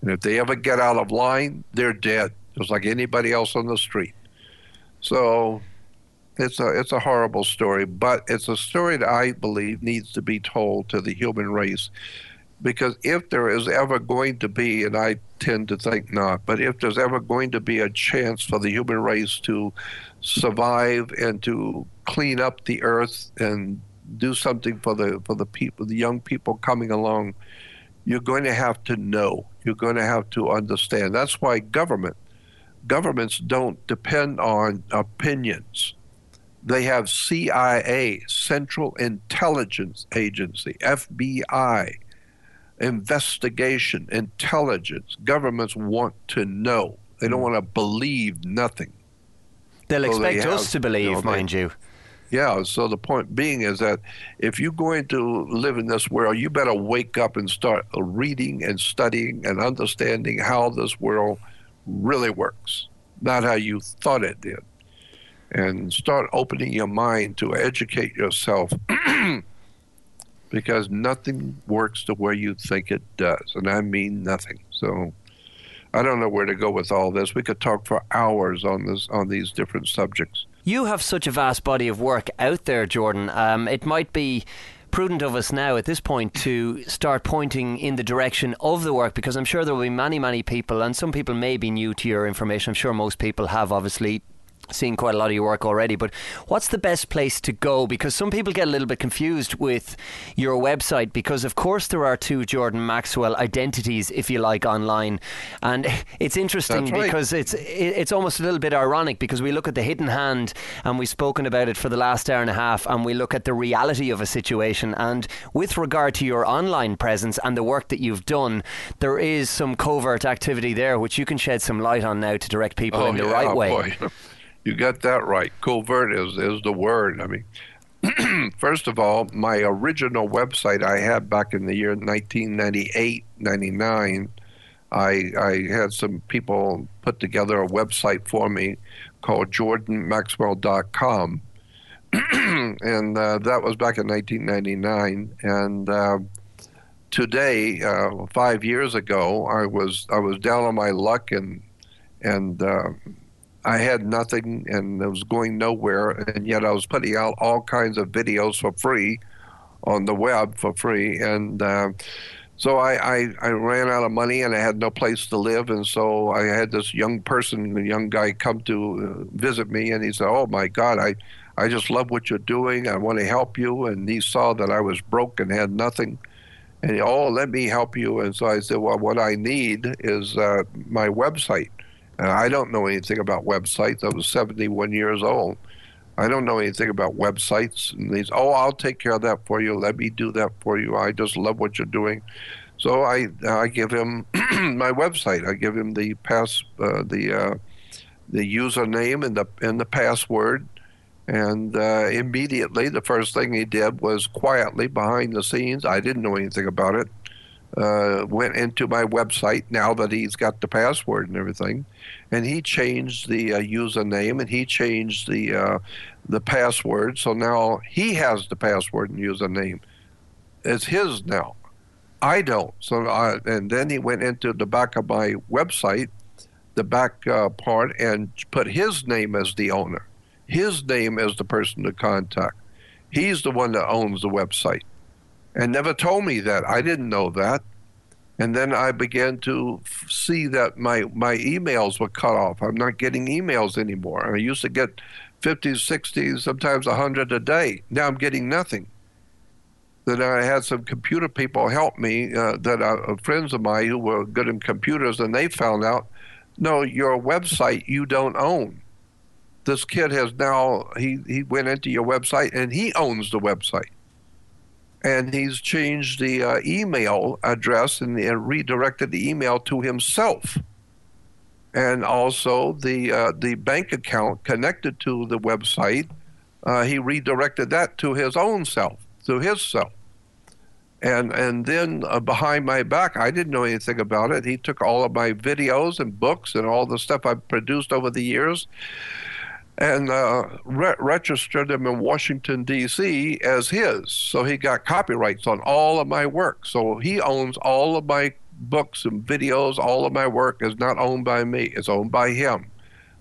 And if they ever get out of line, they're dead, just like anybody else on the street. So it's a it's a horrible story, but it's a story that I believe needs to be told to the human race. Because if there is ever going to be, and I tend to think not, but if there's ever going to be a chance for the human race to survive and to clean up the earth and do something for the for the people, the young people coming along, you're going to have to know. You're going to have to understand. That's why government governments don't depend on opinions. They have CIA, Central Intelligence Agency, FBI, investigation, intelligence. Governments want to know. They don't hmm. want to believe nothing. They'll So they expect us have- to believe, you know, they- mind you. Yeah, so the point being is that if you're going to live in this world, you better wake up and start reading and studying and understanding how this world really works, not how you thought it did. And start opening your mind to educate yourself because nothing works the way you think it does. And I mean nothing. So I don't know where to go with all this. We could talk for hours on this on these different subjects. You have such a vast body of work out there, Jordan. Um, it might be prudent of us now at this point to start pointing in the direction of the work because I'm sure there will be many, many people, and some people may be new to your information. I'm sure most people have obviously seen quite a lot of your work already, but what's the best place to go? Because some people get a little bit confused with your website because, of course, there are two Jordan Maxwell identities, if you like, online, and it's interesting right. because it's it's almost a little bit ironic because we look at the hidden hand and we've spoken about it for the last hour and a half, and we look at the reality of a situation. And with regard to your online presence and the work that you've done, there is some covert activity there which you can shed some light on now to direct people oh, in the Oh, yeah, right oh, way. You got that right. Covert is, is the word. I mean, first of all, my original website I had back in the year 1998, 99, I, I had some people put together a website for me called jordanmaxwell.com. and uh, that was back in 1999. And uh, today, uh, five years ago, I was I was down on my luck and and uh, I had nothing and it was going nowhere, and yet I was putting out all kinds of videos for free on the web for free, and uh, so I, I I ran out of money and I had no place to live, and so I had this young person, a young guy, come to uh, visit me, and he said, "Oh my God, I." I just love what you're doing. I want to help you. And he saw that I was broke and had nothing. And he, oh, let me help you. And so I said, well, what I need is uh, my website. And I don't know anything about websites. I was 71 years old. I don't know anything about websites and these. Oh, I'll take care of that for you. Let me do that for you. I just love what you're doing. So I I give him my website. I give him the pass uh, the uh, the username and the and the password. And uh, immediately, the first thing he did was quietly behind the scenes. I didn't know anything about it. Uh, went into my website now that he's got the password and everything, and he changed the uh, username and he changed the uh, the password. So now he has the password and username. It's his now. I don't. So I, and then he went into the back of my website, the back uh, part, and put his name as the owner, his name as the person to contact. He's the one that owns the website, and never told me that. I didn't know that. And then I began to f- see that my my emails were cut off. I'm not getting emails anymore. I used to get 50, 60, sometimes 100 a day. Now I'm getting nothing Then I had some computer people help me uh, that are friends of mine who were good in computers, and they found out, no, your website you don't own. This kid has now he he went into your website and he owns the website, and he's changed the uh, email address and, and redirected the email to himself, and also the uh, the bank account connected to the website. Uh, he redirected that to his own self to his self. And and then uh, behind my back, I didn't know anything about it. He took all of my videos and books and all the stuff I've produced over the years, and uh, re- registered them in Washington D.C. as his. So he got copyrights on all of my work. So he owns all of my books and videos. All of my work is not owned by me; it's owned by him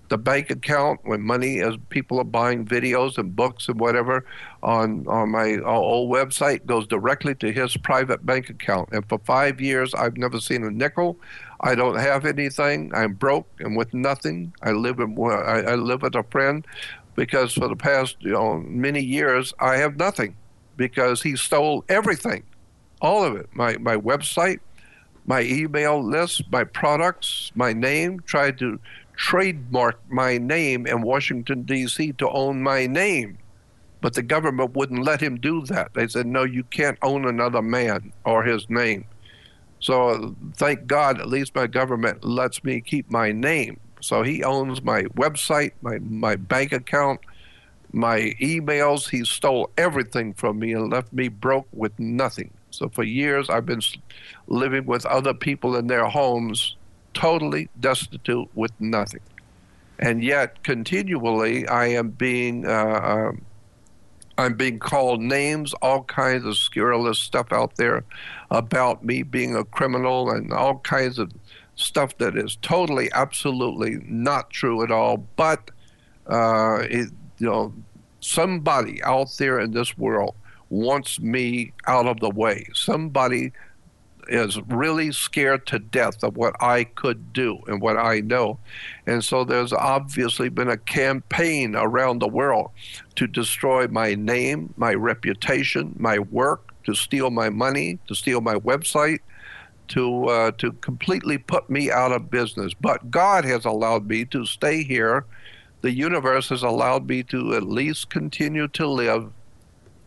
the bank account when money as people are buying videos and books and whatever on on my old website goes directly to his private bank account and for five years i've never seen a nickel i don't have anything i'm broke and with nothing i live in i, I live with a friend because for the past you know many years i have nothing because he stole everything all of it my my website my email list my products my name tried to trademark my name in Washington, D.C. to own my name. But the government wouldn't let him do that. They said, no, you can't own another man or his name. So thank God, at least my government lets me keep my name. So he owns my website, my, my bank account, my emails. He stole everything from me and left me broke with nothing. So for years, I've been living with other people in their homes totally destitute with nothing. And yet, continually, I am being. Uh, um, I'm being called names, all kinds of scurrilous stuff out there about me being a criminal and all kinds of stuff that is totally, absolutely not true at all. But, uh, it, you know, somebody out there in this world wants me out of the way. Somebody is really scared to death of what I could do and what I know. And so there's obviously been a campaign around the world to destroy my name, my reputation, my work, to steal my money, to steal my website, to uh, to completely put me out of business. But God has allowed me to stay here. The universe has allowed me to at least continue to live,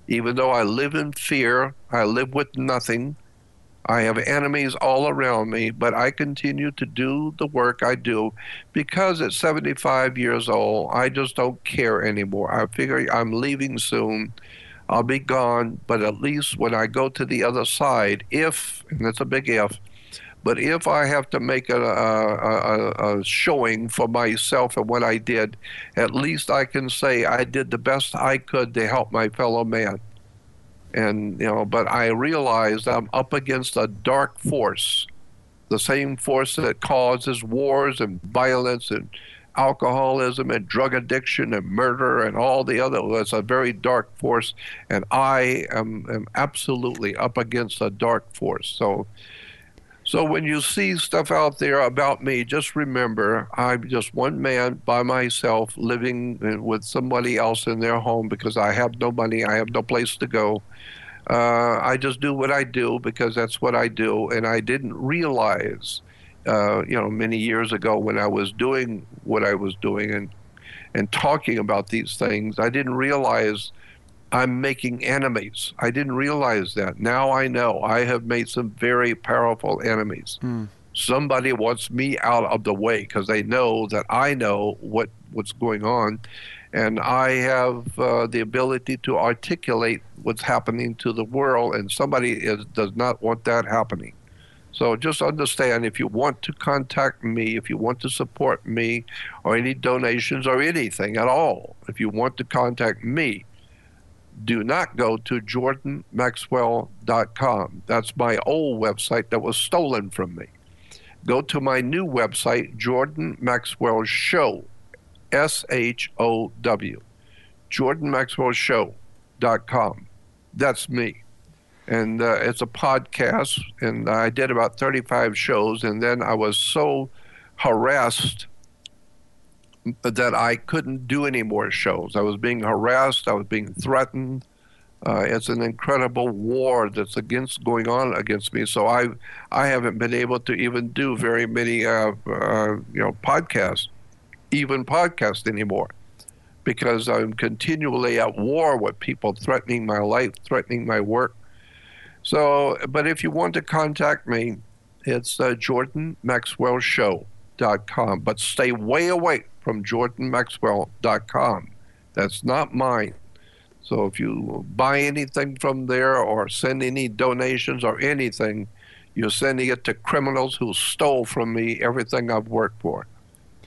even though I live in fear. I live with nothing. I have enemies all around me, but I continue to do the work I do because at 75 years old, I just don't care anymore. I figure I'm leaving soon. I'll be gone, but at least when I go to the other side, if, and that's a big if, but if I have to make a, a, a, showing for myself and what I did, at least I can say I did the best I could to help my fellow man and you know but i realized i'm up against a dark force the same force that causes wars and violence and alcoholism and drug addiction and murder and all the other it's a very dark force and i am, am absolutely up against a dark force. So so when you see stuff out there about me, just remember I'm just one man by myself living with somebody else in their home because I have no money, I have no place to go. Uh, I just do what I do because that's what I do, and I didn't realize, uh, you know, many years ago when I was doing what I was doing and and talking about these things, I didn't realize I'm making enemies. I didn't realize that. Now I know I have made some very powerful enemies. Somebody wants me out of the way because they know that I know what what's going on, and I have uh, the ability to articulate what's happening to the world, and somebody is, does not want that happening. So just understand if you want to contact me, if you want to support me, or any donations or anything at all, if you want to contact me, do not go to jordanmaxwell.com. That's my old website that was stolen from me. Go to my new website, Jordan Maxwell Show, S H O W, jordanmaxwellshow.com. That's me. And uh, it's a podcast, and I did about 35 shows, and then I was so harassed that I couldn't do any more shows. I was being harassed, I was being threatened. Uh, it's an incredible war that's against going on against me. So I, I haven't been able to even do very many, uh, uh, you know, podcasts, even podcasts anymore, because I'm continually at war with people threatening my life, threatening my work. So, but if you want to contact me, it's uh, jordanmaxwellshow.com. But stay way away from jordanmaxwell.com. That's not mine. So if you buy anything from there or send any donations or anything, you're sending it to criminals who stole from me everything I've worked for.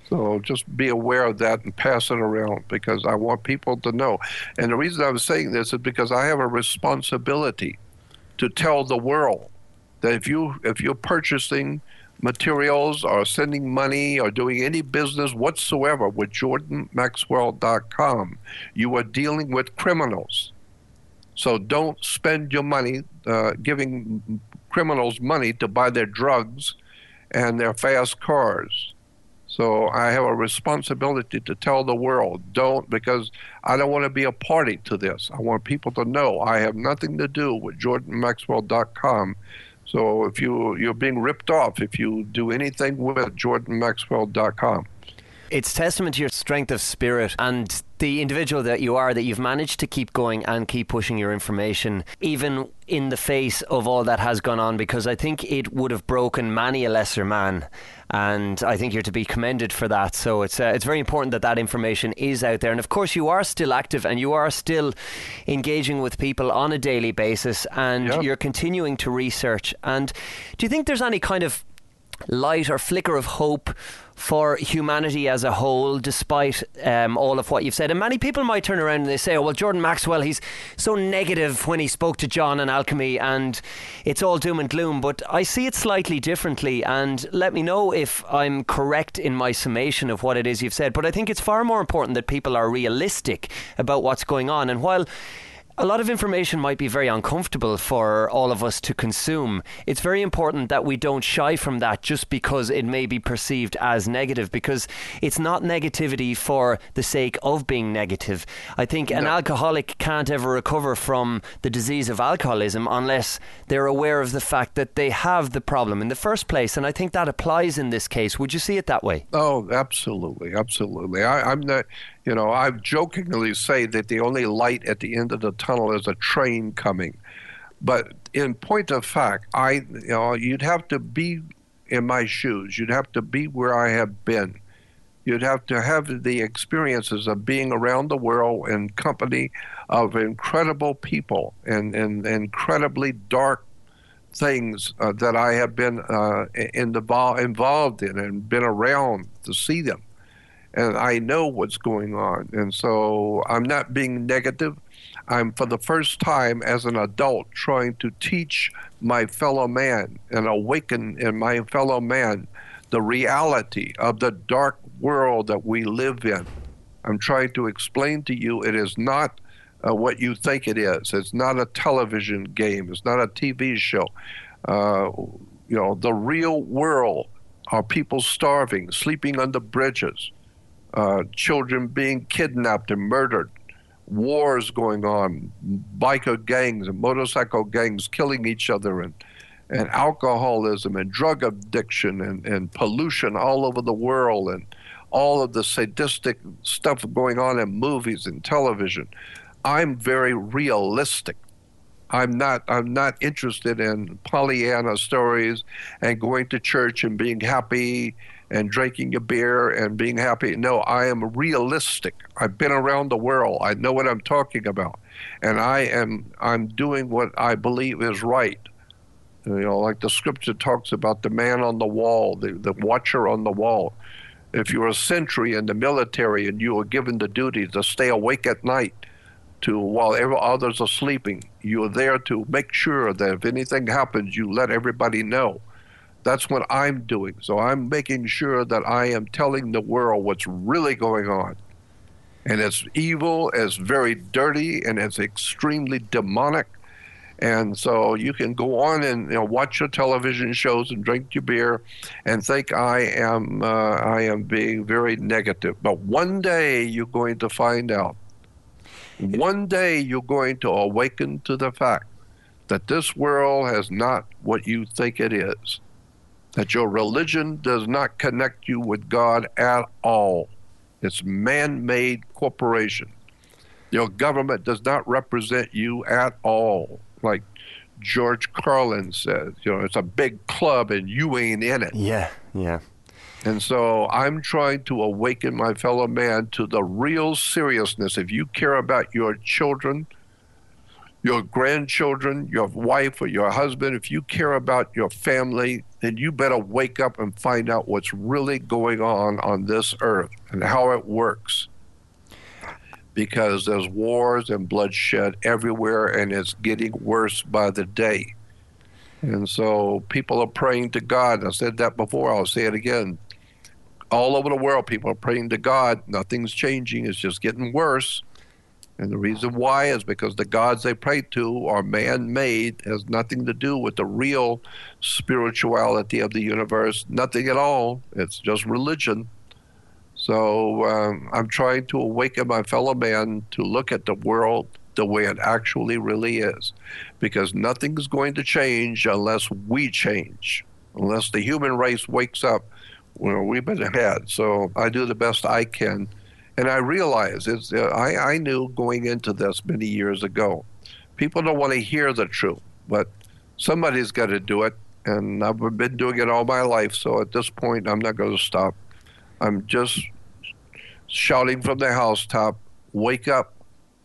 So just be aware of that and pass it around because I want people to know. And the reason I'm saying this is because I have a responsibility to tell the world that if you if you're purchasing materials or sending money or doing any business whatsoever with jordanmaxwell.com, you are dealing with criminals. So don't spend your money uh, giving criminals money to buy their drugs and their fast cars. So I have a responsibility to tell the world, don't, because I don't want to be a party to this. I want people to know I have nothing to do with jordanmaxwell.com. So if you you're being ripped off if you do anything with jordanmaxwell.com. It's testament to your strength of spirit and the individual that you are that you've managed to keep going and keep pushing your information even in the face of all that has gone on because I think it would have broken many a lesser man and I think you're to be commended for that. So it's uh, it's very important that that information is out there. And of course you are still active and you are still engaging with people on a daily basis and Yep. you're continuing to research. And do you think there's any kind of light or flicker of hope for humanity as a whole, despite um, all of what you've said. And many people might turn around and they say, oh, well, Jordan Maxwell, he's so negative when he spoke to John and Alchemy, and it's all doom and gloom. But I see it slightly differently, and let me know if I'm correct in my summation of what it is you've said. But I think it's far more important that people are realistic about what's going on. And while a lot of information might be very uncomfortable for all of us to consume. It's very important that we don't shy from that just because it may be perceived as negative, because it's not negativity for the sake of being negative. I think an alcoholic can't ever recover from the disease of alcoholism unless they're aware of the fact that they have the problem in the first place. And I think that applies in this case. Would you see it that way? Oh, absolutely, absolutely. I, I'm not, you know, I jokingly say that the only light at the end of the tunnel is a train coming, but in point of fact, I, you know, you'd have to be in my shoes. You'd have to be where I have been. You'd have to have the experiences of being around the world in company of incredible people and, and incredibly dark things uh, that I have been uh, in the, involved in and been around to see them. And I know what's going on. And so I'm not being negative. I'm, for the first time as an adult, trying to teach my fellow man and awaken in my fellow man the reality of the dark world that we live in. I'm trying to explain to you it is not uh, what you think it is. It's not a television game. It's not a TV show. Uh, you know, the real world are people starving, sleeping under bridges, uh, children being kidnapped and murdered, wars going on, biker gangs and motorcycle gangs killing each other, and and alcoholism and drug addiction and, and pollution all over the world and all of the sadistic stuff going on in movies and television. I'm very realistic. I'm not I'm not interested in Pollyanna stories and going to church and being happy and drinking a beer and being happy. No, I am realistic. I've been around the world. I know what I'm talking about. And I am I'm doing what I believe is right. You know, like the scripture talks about the man on the wall, the, the watcher on the wall. If you're a sentry in the military and you are given the duty to stay awake at night to while others are sleeping, you're there to make sure that if anything happens, you let everybody know. That's what I'm doing. So I'm making sure that I am telling the world what's really going on. And it's evil, it's very dirty, and it's extremely demonic. And so you can go on and you know, watch your television shows and drink your beer, and think I am uh, I am being very negative. But one day you're going to find out. One day you're going to awaken to the fact that this world has not what you think it is that your religion does not connect you with God at all. It's man-made corporation. Your government does not represent you at all. Like George Carlin says, you know, it's a big club and you ain't in it. Yeah, yeah. And so I'm trying to awaken my fellow man to the real seriousness. If you care about your children, your grandchildren, your wife, or your husband, if you care about your family, then you better wake up and find out what's really going on on this earth and how it works. Because there's wars and bloodshed everywhere, and it's getting worse by the day. And so people are praying to God. I said that before, I'll say it again. All over the world, people are praying to God. Nothing's changing, it's just getting worse. And the reason why is because the gods they pray to are man made, has nothing to do with the real spirituality of the universe, nothing at all. It's just religion. So um, I'm trying to awaken my fellow man to look at the world the way it actually really is. Because nothing's going to change unless we change, unless the human race wakes up. Well, we've been ahead. So I do the best I can and I realize it's, uh, I, I knew going into this many years ago, people don't want to hear the truth, but somebody's got to do it. And I've been doing it all my life. So at this point, I'm not going to stop. I'm just shouting from the housetop wake up,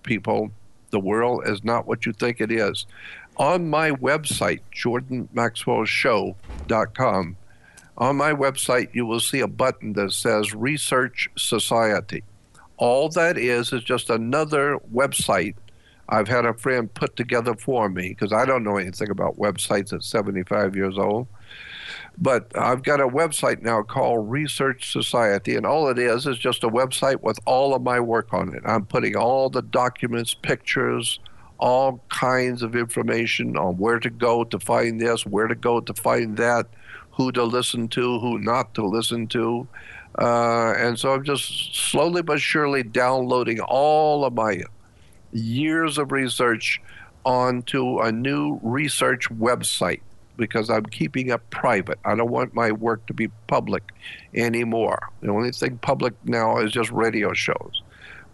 people. The world is not what you think it is. On my website, jordanmaxwellshow.com, on my website, you will see a button that says Research Society. All that is is just another website I've had a friend put together for me because I don't know anything about websites at 75 years old. But I've got a website now called Research Society, and all it is is just a website with all of my work on it. I'm putting all the documents, pictures, all kinds of information on where to go to find this, where to go to find that, who to listen to, who not to listen to. Uh, and so I'm just slowly but surely downloading all of my years of research onto a new research website because I'm keeping it private. I don't want my work to be public anymore. The only thing public now is just radio shows.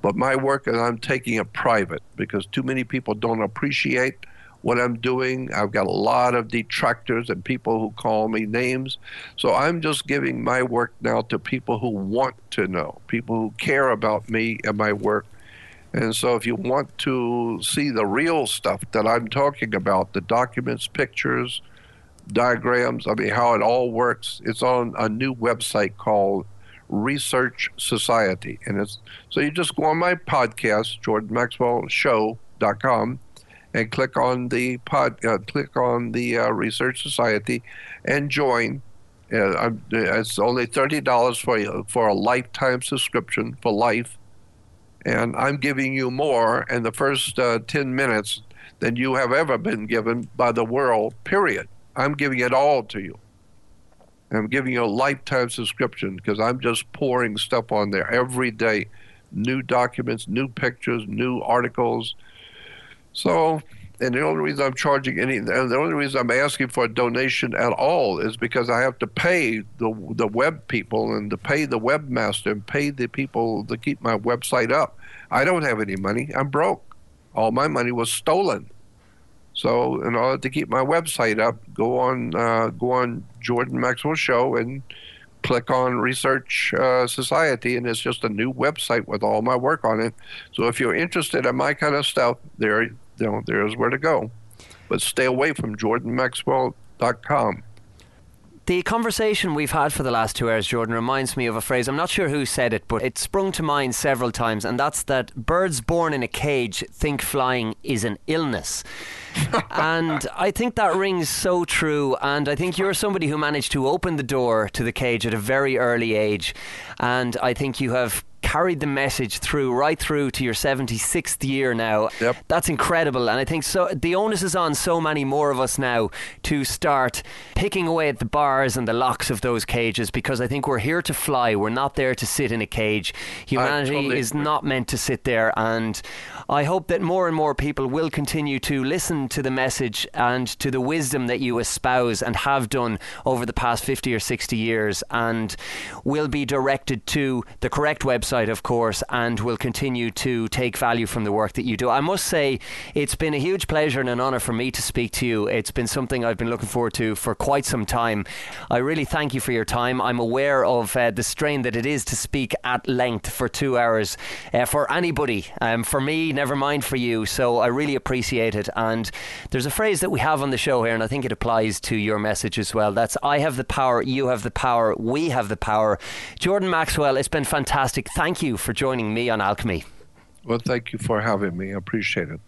But my work, I'm taking it private because too many people don't appreciate what I'm doing. I've got a lot of detractors and people who call me names. So I'm just giving my work now to people who want to know, people who care about me and my work. And so if you want to see the real stuff that I'm talking about, the documents, pictures, diagrams, I mean, how it all works, it's on a new website called Research Society. And it's so you just go on my podcast, jordanmaxwellshow.com and click on the pod, uh, click on the uh, Research Society, and join. Uh, it's only thirty dollars for for a lifetime subscription for life, and I'm giving you more in the first uh, ten minutes than you have ever been given by the world. Period. I'm giving it all to you. I'm giving you a lifetime subscription because I'm just pouring stuff on there every day, new documents, new pictures, new articles so and the only reason I'm charging any, and the only reason I'm asking for a donation at all is because I have to pay the the web people and to pay the webmaster and pay the people to keep my website up. I don't have any money. I'm broke. All my money was stolen. So in order to keep my website up, go on uh, go on Jordan Maxwell Show and click on Research uh, Society, and it's just a new website with all my work on it. So if you're interested in my kind of stuff, there, you know, there's where to go. But stay away from JordanMaxwell.com. The conversation we've had for the last two hours, Jordan, reminds me of a phrase. I'm not sure who said it, but it sprung to mind several times, and that's that birds born in a cage think flying is an illness. and I think that rings so true. And I think you're somebody who managed to open the door to the cage at a very early age. And I think you have carried the message through right through to your 76th year now. Yep. That's incredible. And I think so the onus is on so many more of us now to start picking away at the bars and the locks of those cages because I think we're here to fly. We're not there to sit in a cage. Humanity totally is agree. not meant to sit there and I hope that more and more people will continue to listen to the message and to the wisdom that you espouse and have done over the past 50 or 60 years and will be directed to the correct website, of course, and will continue to take value from the work that you do. I must say, it's been a huge pleasure and an honour for me to speak to you. It's been something I've been looking forward to for quite some time. I really thank you for your time. I'm aware of uh, the strain that it is to speak at length for two hours uh, for anybody. Um, for me, never mind for you. So I really appreciate it. And there's a phrase that we have on the show here, and I think it applies to your message as well. That's I have the power, you have the power, we have the power. Jordan Maxwell, it's been fantastic. Thank you for joining me on Alchemy. Well, thank you for having me. I appreciate it.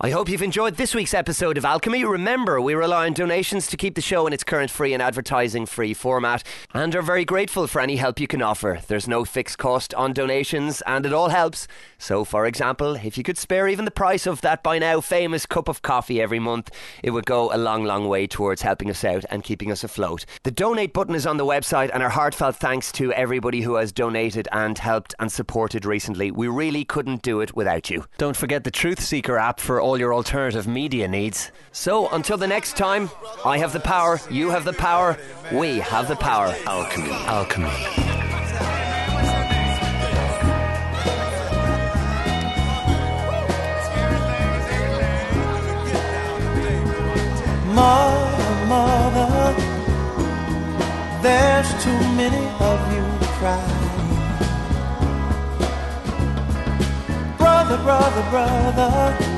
I hope you've enjoyed this week's episode of Alchemy. Remember, we rely on donations to keep the show in its current free and advertising free format and are very grateful for any help you can offer. There's no fixed cost on donations and it all helps. So, for example, if you could spare even the price of that by now famous cup of coffee every month, it would go a long, long way towards helping us out and keeping us afloat. The donate button is on the website, and our heartfelt thanks to everybody who has donated and helped and supported recently. We really couldn't do it without you. Don't forget the Truth Seeker app for all your alternative media needs. So, until the next time, I have the power, you have the power, we have the power. Alchemy. Alchemy. Mother, mother, there's too many of you crying. Brother, brother, brother,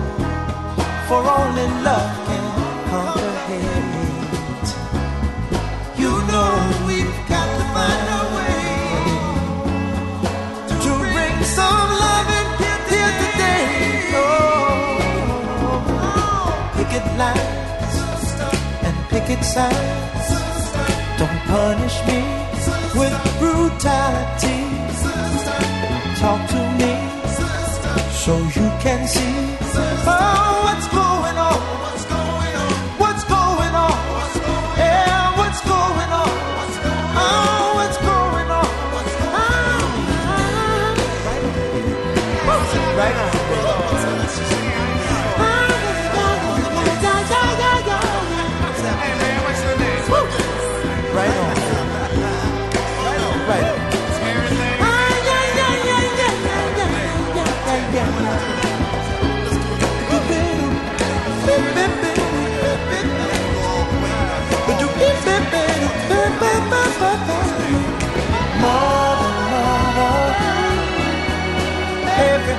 for only love can conquer hate. You know we've got to find a way to bring some love and loving here today. Oh, picket lines and picket signs. Don't punish me with brutality. Talk to me so you can see oh,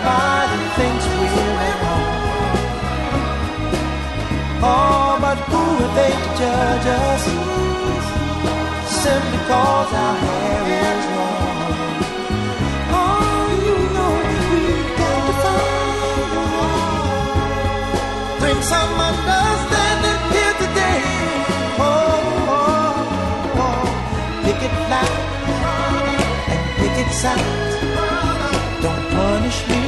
Everybody thinks we're at home. Oh, but who are they to judge us? Simply cause our hair is long. Oh, you know we've got to find understanding here today. Oh. oh, oh. Pick it and pick it. Don't punish me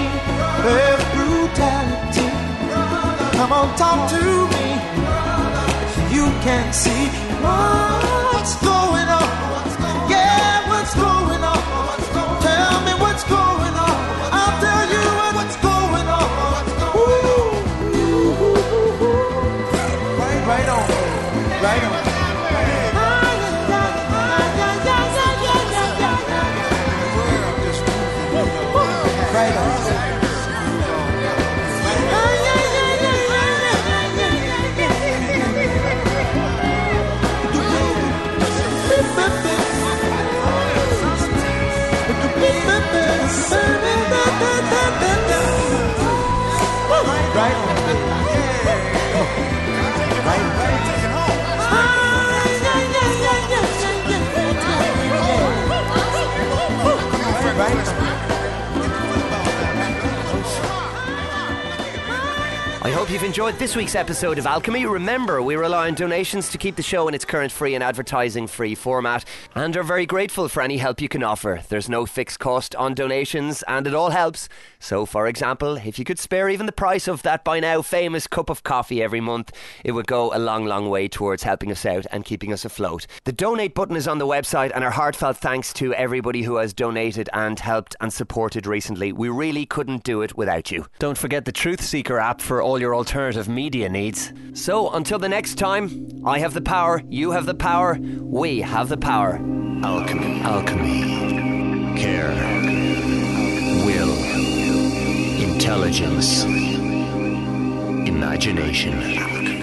with brutality. Come on, talk to me. You can see what's going on. Yeah, what's going on? Tell me what's going on. I'll tell you what's going on. Ooh. Right on, right on. Right on. I hope you've enjoyed this week's episode of Alchemy. Remember, we rely on donations to keep the show in its current free and advertising free format and are very grateful for any help you can offer. There's no fixed cost on donations and it all helps. So, for example, if you could spare even the price of that by now famous cup of coffee every month, it would go a long, long way towards helping us out and keeping us afloat. The donate button is on the website, and our heartfelt thanks to everybody who has donated and helped and supported recently. We really couldn't do it without you. Don't forget the Truth Seeker app for all your alternative media needs. So, until the next time, I have the power, you have the power, we have the power. Alchemy. Alchemy. Care. Will. Intelligence. Imagination.